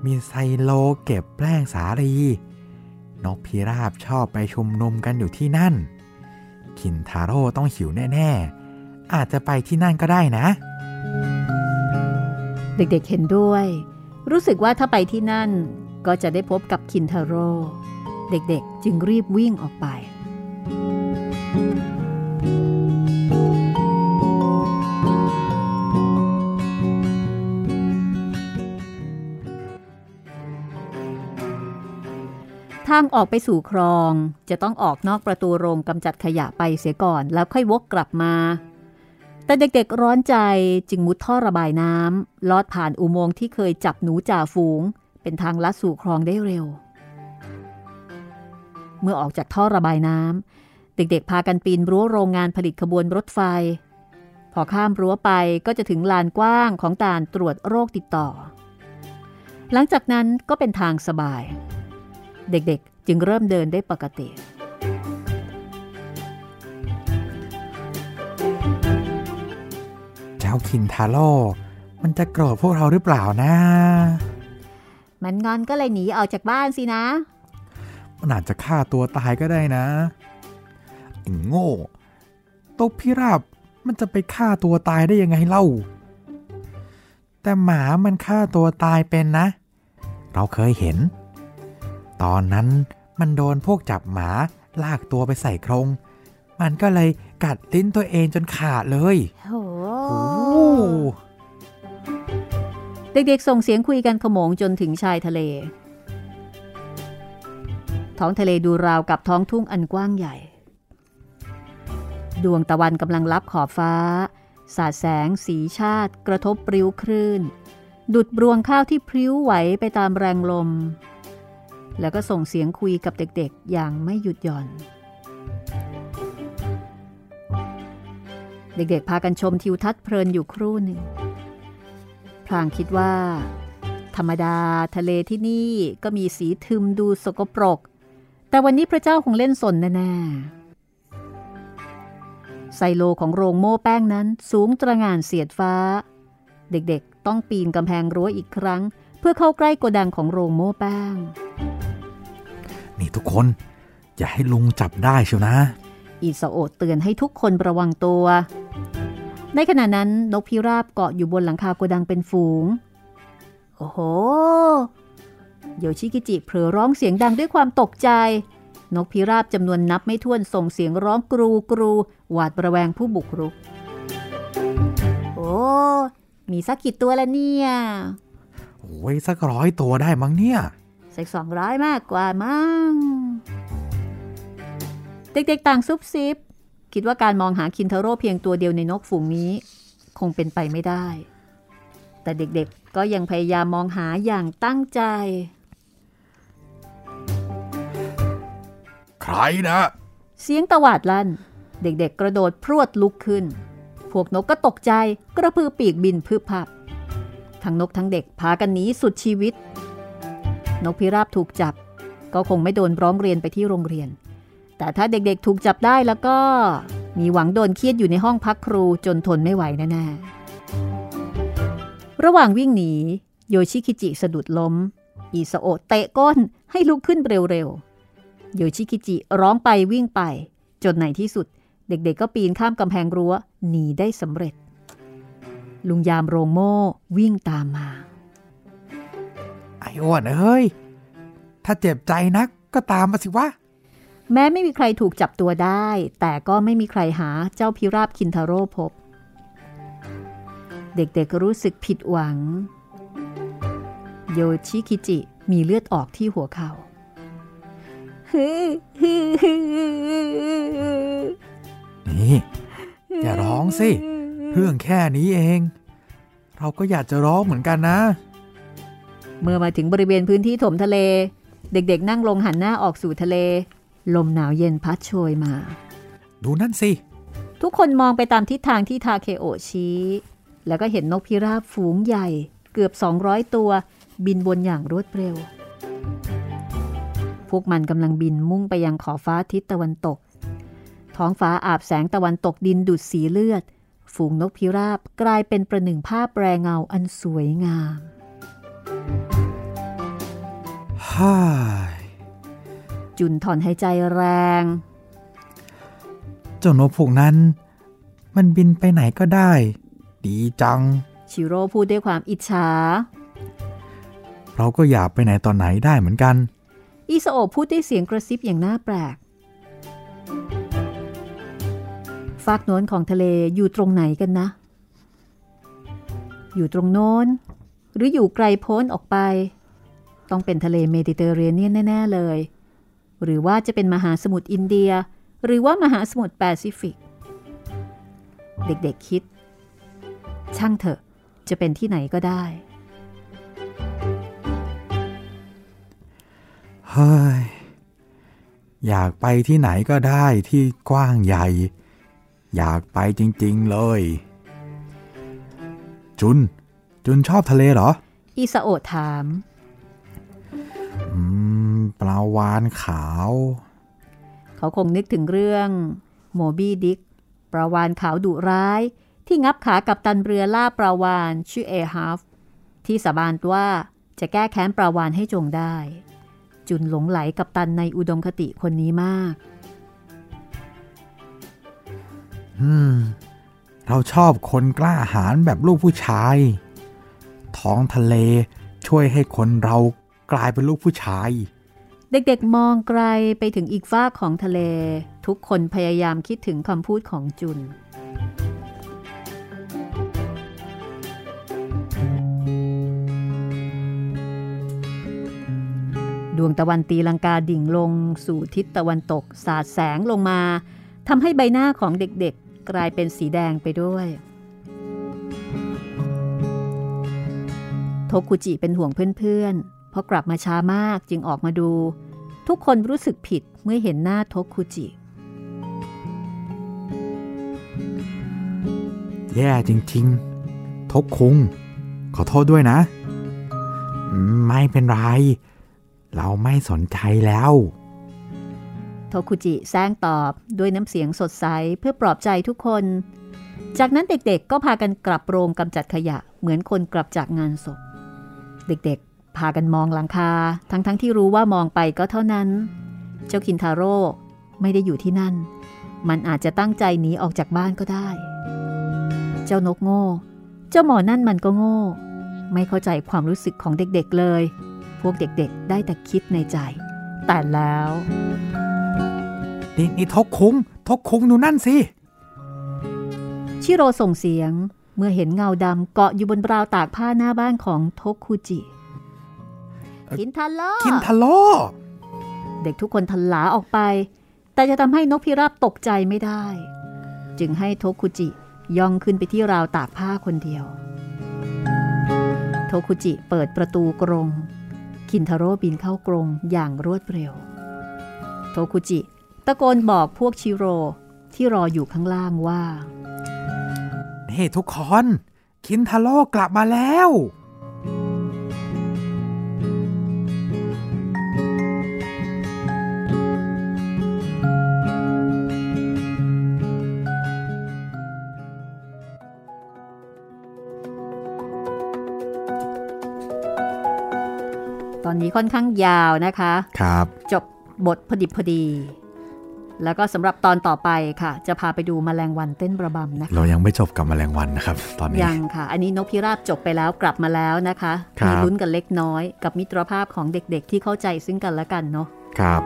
มีไซโลเก็บแป้งสาลี นกพิราบชอบไปชุมนุมกันอยู่ที่นั่น คินทาโร่ต้องหิวแน่ ๆ อาจจะไปที่นั่นก็ได้นะ เด็กๆเห็นด้วย รู้สึกว่าถ้าไปที่นั่น ก็จะได้พบกับคินทาโร่เด็กๆจึงรีบวิ่งออกไป ทางออกไปสู่คลองจะต้องออกนอกประตูโรงกำจัดขยะไปเสียก่อนแล้วค่อยวกกลับมา แต่เด็กๆร้อนใจจึงมุดท่อระบายน้ำลอดผ่านอุโมงค์ที่เคยจับหนูจ่าฝูง เป็นทางลัดสู่คลองได้เร็ว เมื่อออกจากท่อระบายน้ำเด็กๆ พากันปีนรั้วโรงงานผลิตขบวนรถไฟ พอข้ามรั้วไปก็จะถึงลานกว้างของด่านตรวจโรคติดต่อ หลังจากนั้นก็เป็นทางสบาย เด็กๆจึงเริ่มเดินได้ปกติเจ้าคินทาโร่มันจะโกรธพวกเราหรือเปล่านะ มันงอนก็เลยหนีออกจากบ้านสินะ มันอาจจะฆ่าตัวตายก็ได้นะไอ้โง่ตกพิราบมันจะไปฆ่าตัวตายได้ยังไงเล่า แต่หมามันฆ่าตัวตายเป็นนะ เราเคยเห็น ตอนนั้นมันโดนพวกจับหมาลากตัวไปใส่กรงมันก็เลยกัดลิ้นตัวเองจนขาดเลย โอ้ เด็กๆส่งเสียงคุยกันขโมงจนถึงชายทะเล ท้องทะเลดูราวกับท้องทุ่งอันกว้างใหญ่ ดวงตะวันกำลังลับขอบฟ้า สาดแสง สีชาติ กระทบปริ้วคลื่น ดุดบรวงข้าวที่พริ้วไหวไปตามแรงลม แล้วก็ส่งเสียงคุยกับเด็กๆ อย่างไม่หยุดหย่อนเด็กๆ พากันชมทิวทัศน์เพลินอยู่ครู่หนึ่ง พลางคิดว่า ธรรมดาทะเลที่นี่ก็มีสีทึมดูสกปรก แต่วันนี้พระเจ้าคงเล่นสนแน่ๆไซโลของโรงโม่แป้งนั้นสูงตระหง่านเสียดฟ้า เด็กๆต้องปีนกำแพงรั้วอีกครั้ง เพื่อเข้าใกล้โกดังของโรงโม่แป้ง นี่ทุกคน อย่าให้ลุงจับได้เชียวนะอิสโอดเตือนให้ทุกคนระวังตัว ในขณะนั้นนกพิราบเกาะอยู่บนหลังคาโกดังเป็นฝูง โอ้โห โยชิกิจิเผลอร้องเสียงดังด้วยความตกใจ นกพิราบจำนวนนับไม่ถ้วนส่งเสียงร้องกรูกรูหวาดระแวงผู้บุกรุก โอ้ มีสักกี่ตัวละเนี่ยโอ้ยสักร้อยตัวได้มั้งเนี่ยสักสองร้อยมากกว่ามั้ง เด็กๆต่างซุบซิบ คิดว่าการมองหาคินทาโร่เพียงตัวเดียวในนกฝูงนี้ คงเป็นไปไม่ได้ แต่เด็กๆก็ยังพยายามมองหาอย่างตั้งใจ ใครนะ เสียงตวาดลั่น เด็กๆกระโดดพรวดลุกขึ้น พวกนกก็ตกใจกระพือปีกบินพืบพับ ทั้งนกทั้งเด็กพากันหนีสุดชีวิต นกพิราบถูกจับ ก็คงไม่โดนร้องเรียนไปที่โรงเรียน แต่ถ้าเด็กๆถูกจับได้แล้วก็มีหวังโดนเครียดอยู่ในห้องพักครูจนทนไม่ไหวแน่ๆระหว่างวิ่งหนี โยชิคิจิสะดุดล้ม อิสโอะเตะก้นให้ลุกขึ้นเร็วๆ โยชิคิจิร้องไปวิ่งไป จนในที่สุด เด็กๆก็ปีนข้ามกำแพงรั้วหนีได้สำเร็จ ลุงยามโรงโม่วิ่งตามมา ไอ้อ้วนเอ้ย ถ้าเจ็บใจนักก็ตามมาสิวะ แม้ไม่มีใครถูกจับตัวได้ แต่ก็ไม่มีใครหาเจ้าพิราบคินทาโร่พบ เด็กๆรู้สึกผิดหวัง โยชิคิจิมีเลือดออกที่หัวเขา่านี่อย่าร้องสิ เรื่องแค่นี้เอง เราก็อยากจะร้องเหมือนกันนะ เมื่อมาถึงบริเวณพื้นที่ถมทะเล เด็กๆนั่งลงหันหน้าออกสู่ทะเล ลมหนาวเย็นพัดโชยมา ดูนั่นสิ ทุกคนมองไปตามทิศทางที่ทาเคโอะชี้ แล้วก็เห็นนกพิราบฝูงใหญ่เกือบ 200 ตัว บินบนอย่างรวดเร็ว พวกมันกำลังบินมุ่งไปยังขอบฟ้าทิศตะวันตก ท้องฟ้าอาบแสงตะวันตกดินดุดสีเลือด ฝูงนกพิราบกลายเป็นประหนึ่งภาพแปรเงาอันสวยงามฮ่าย จุนถอนหายใจแรง เจ้านกพวกนั้น มันบินไปไหนก็ได้ ดีจัง ชิโร่พูดด้วยความอิจฉา เราก็อยากไปไหนตอนไหนได้เหมือนกัน อิสโอะพูดด้วยเสียงกระซิบอย่างน่าแปลกฝากโน้นของทะเลอยู่ตรงไหนกันนะ อยู่ตรงโน้น หรืออยู่ไกลโพ้นออกไป ต้องเป็นทะเลเมดิเตอร์เรเนียนแน่ ๆ เลย หรือว่าจะเป็นมหาสมุทรอินเดีย หรือว่ามหาสมุทรแปซิฟิก เด็กๆคิด ช่างเถอะจะเป็นที่ไหนก็ได้เฮ้ยอยากไปที่ไหนก็ได้ที่กว้างใหญ่ อยากไปจริงๆเลย จุน จุนชอบทะเลเหรอ อิสโอะถามอืม ปลาวานขาว เขาคงนึกถึงเรื่องโมบี้ดิกปลาวานขาวดุร้าย ที่งับขากับตันเรือล่าปลาวานชื่อเอฮาฟที่สาบานว่าจะแก้แค้นปลาวานให้จงได้ จุนหลงไหลกับตันในอุดมคติคนนี้มากอืมเราชอบคนกล้าหาญแบบลูกผู้ชาย ท้องทะเลช่วยให้คนเรากลายเป็นลูกผู้ชาย เด็กๆมองไกลไปถึงอีกฟากของทะเล ทุกคนพยายามคิดถึงคำพูดของจุน ดวงตะวันตีลังกาดิ่งลงสู่ทิศตะวันตก สาดแสงลงมาทำให้ใบหน้าของเด็กๆ กลายเป็นสีแดงไปด้วย โทกุจิเป็นห่วงเพื่อนๆ ราะกลับมาช้ามากจึงออกมาดู ทุกคนรู้สึกผิดเมื่อเห็นหน้าโทกุจิ แย่จริงๆ ทกคุง ขอโทษด้วยนะ ไม่เป็นไร เราไม่สนใจแล้วโทคุจิแซงตอบด้วยน้ำเสียงสดใสเพื่อปลอบใจทุกคน จากนั้นเด็กๆก็พากันกลับโรงกำจัดขยะเหมือนคนกลับจากงานศพ เด็กๆ พากันมองหลังคา ทั้งๆทที่รู้ว่ามองไปก็เท่านั้น เจ้าคินทาโร่ไม่ได้อยู่ที่นั่น มันอาจจะตั้งใจหนีออกจากบ้านก็ได้ เจ้านกโง่ เจ้าหมอนั่นมันก็โง่ ไม่เข้าใจความรู้สึกของเด็กๆเลย พวกเด็กๆ ได้แต่คิดในใจ แต่แล้ว นี่นี่ทกคุงทกคุงดูนั่นสิ ชิโรส่งเสียงเมื่อเห็นเงาดำเกาะอยู่บนราวตากผ้าหน้าบ้านของโทคุจิ เอ่อคินทาโร่คินทาโร่เด็กทุกคนทันหลาออกไป แต่จะทำให้นกพิราบตกใจไม่ได้ จึงให้โทคุจิย่องขึ้นไปที่ราวตากผ้าคนเดียว โทคุจิเปิดประตูกรงคินทาโร่บินเข้ากรงอย่างรวดเร็ว โทคุจิตะโกนบอกพวกชิโรที่รออยู่ข้างล่างว่า เฮ้ ทุกคน คินทาโร่กลับมาแล้ว ค่อนข้างยาวนะคะครับจบบทพอดิบพอดี แล้วก็สำหรับตอนต่อไปค่ะ จะพาไปดูแมลงวันเต้นประบำนะคะเรายังไม่จบกับแมลงวันนะครับ ตอนนี้ยังค่ะ อันนี้นกพิราบจบไปแล้วกลับมาแล้วนะคะครับมีลุ้นกันเล็กน้อย กับมิตรภาพของเด็กๆ ที่เข้าใจซึ่งกันและกันเนาะครับ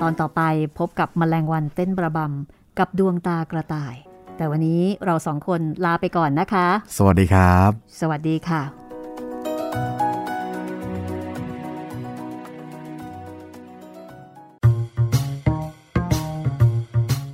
ตอนต่อไปพบกับแมลงวันเต้นประบำกับดวงตากระต่าย แต่วันนี้เราสองคนลาไปก่อนนะคะ สวัสดีครับ สวัสดีค่ะ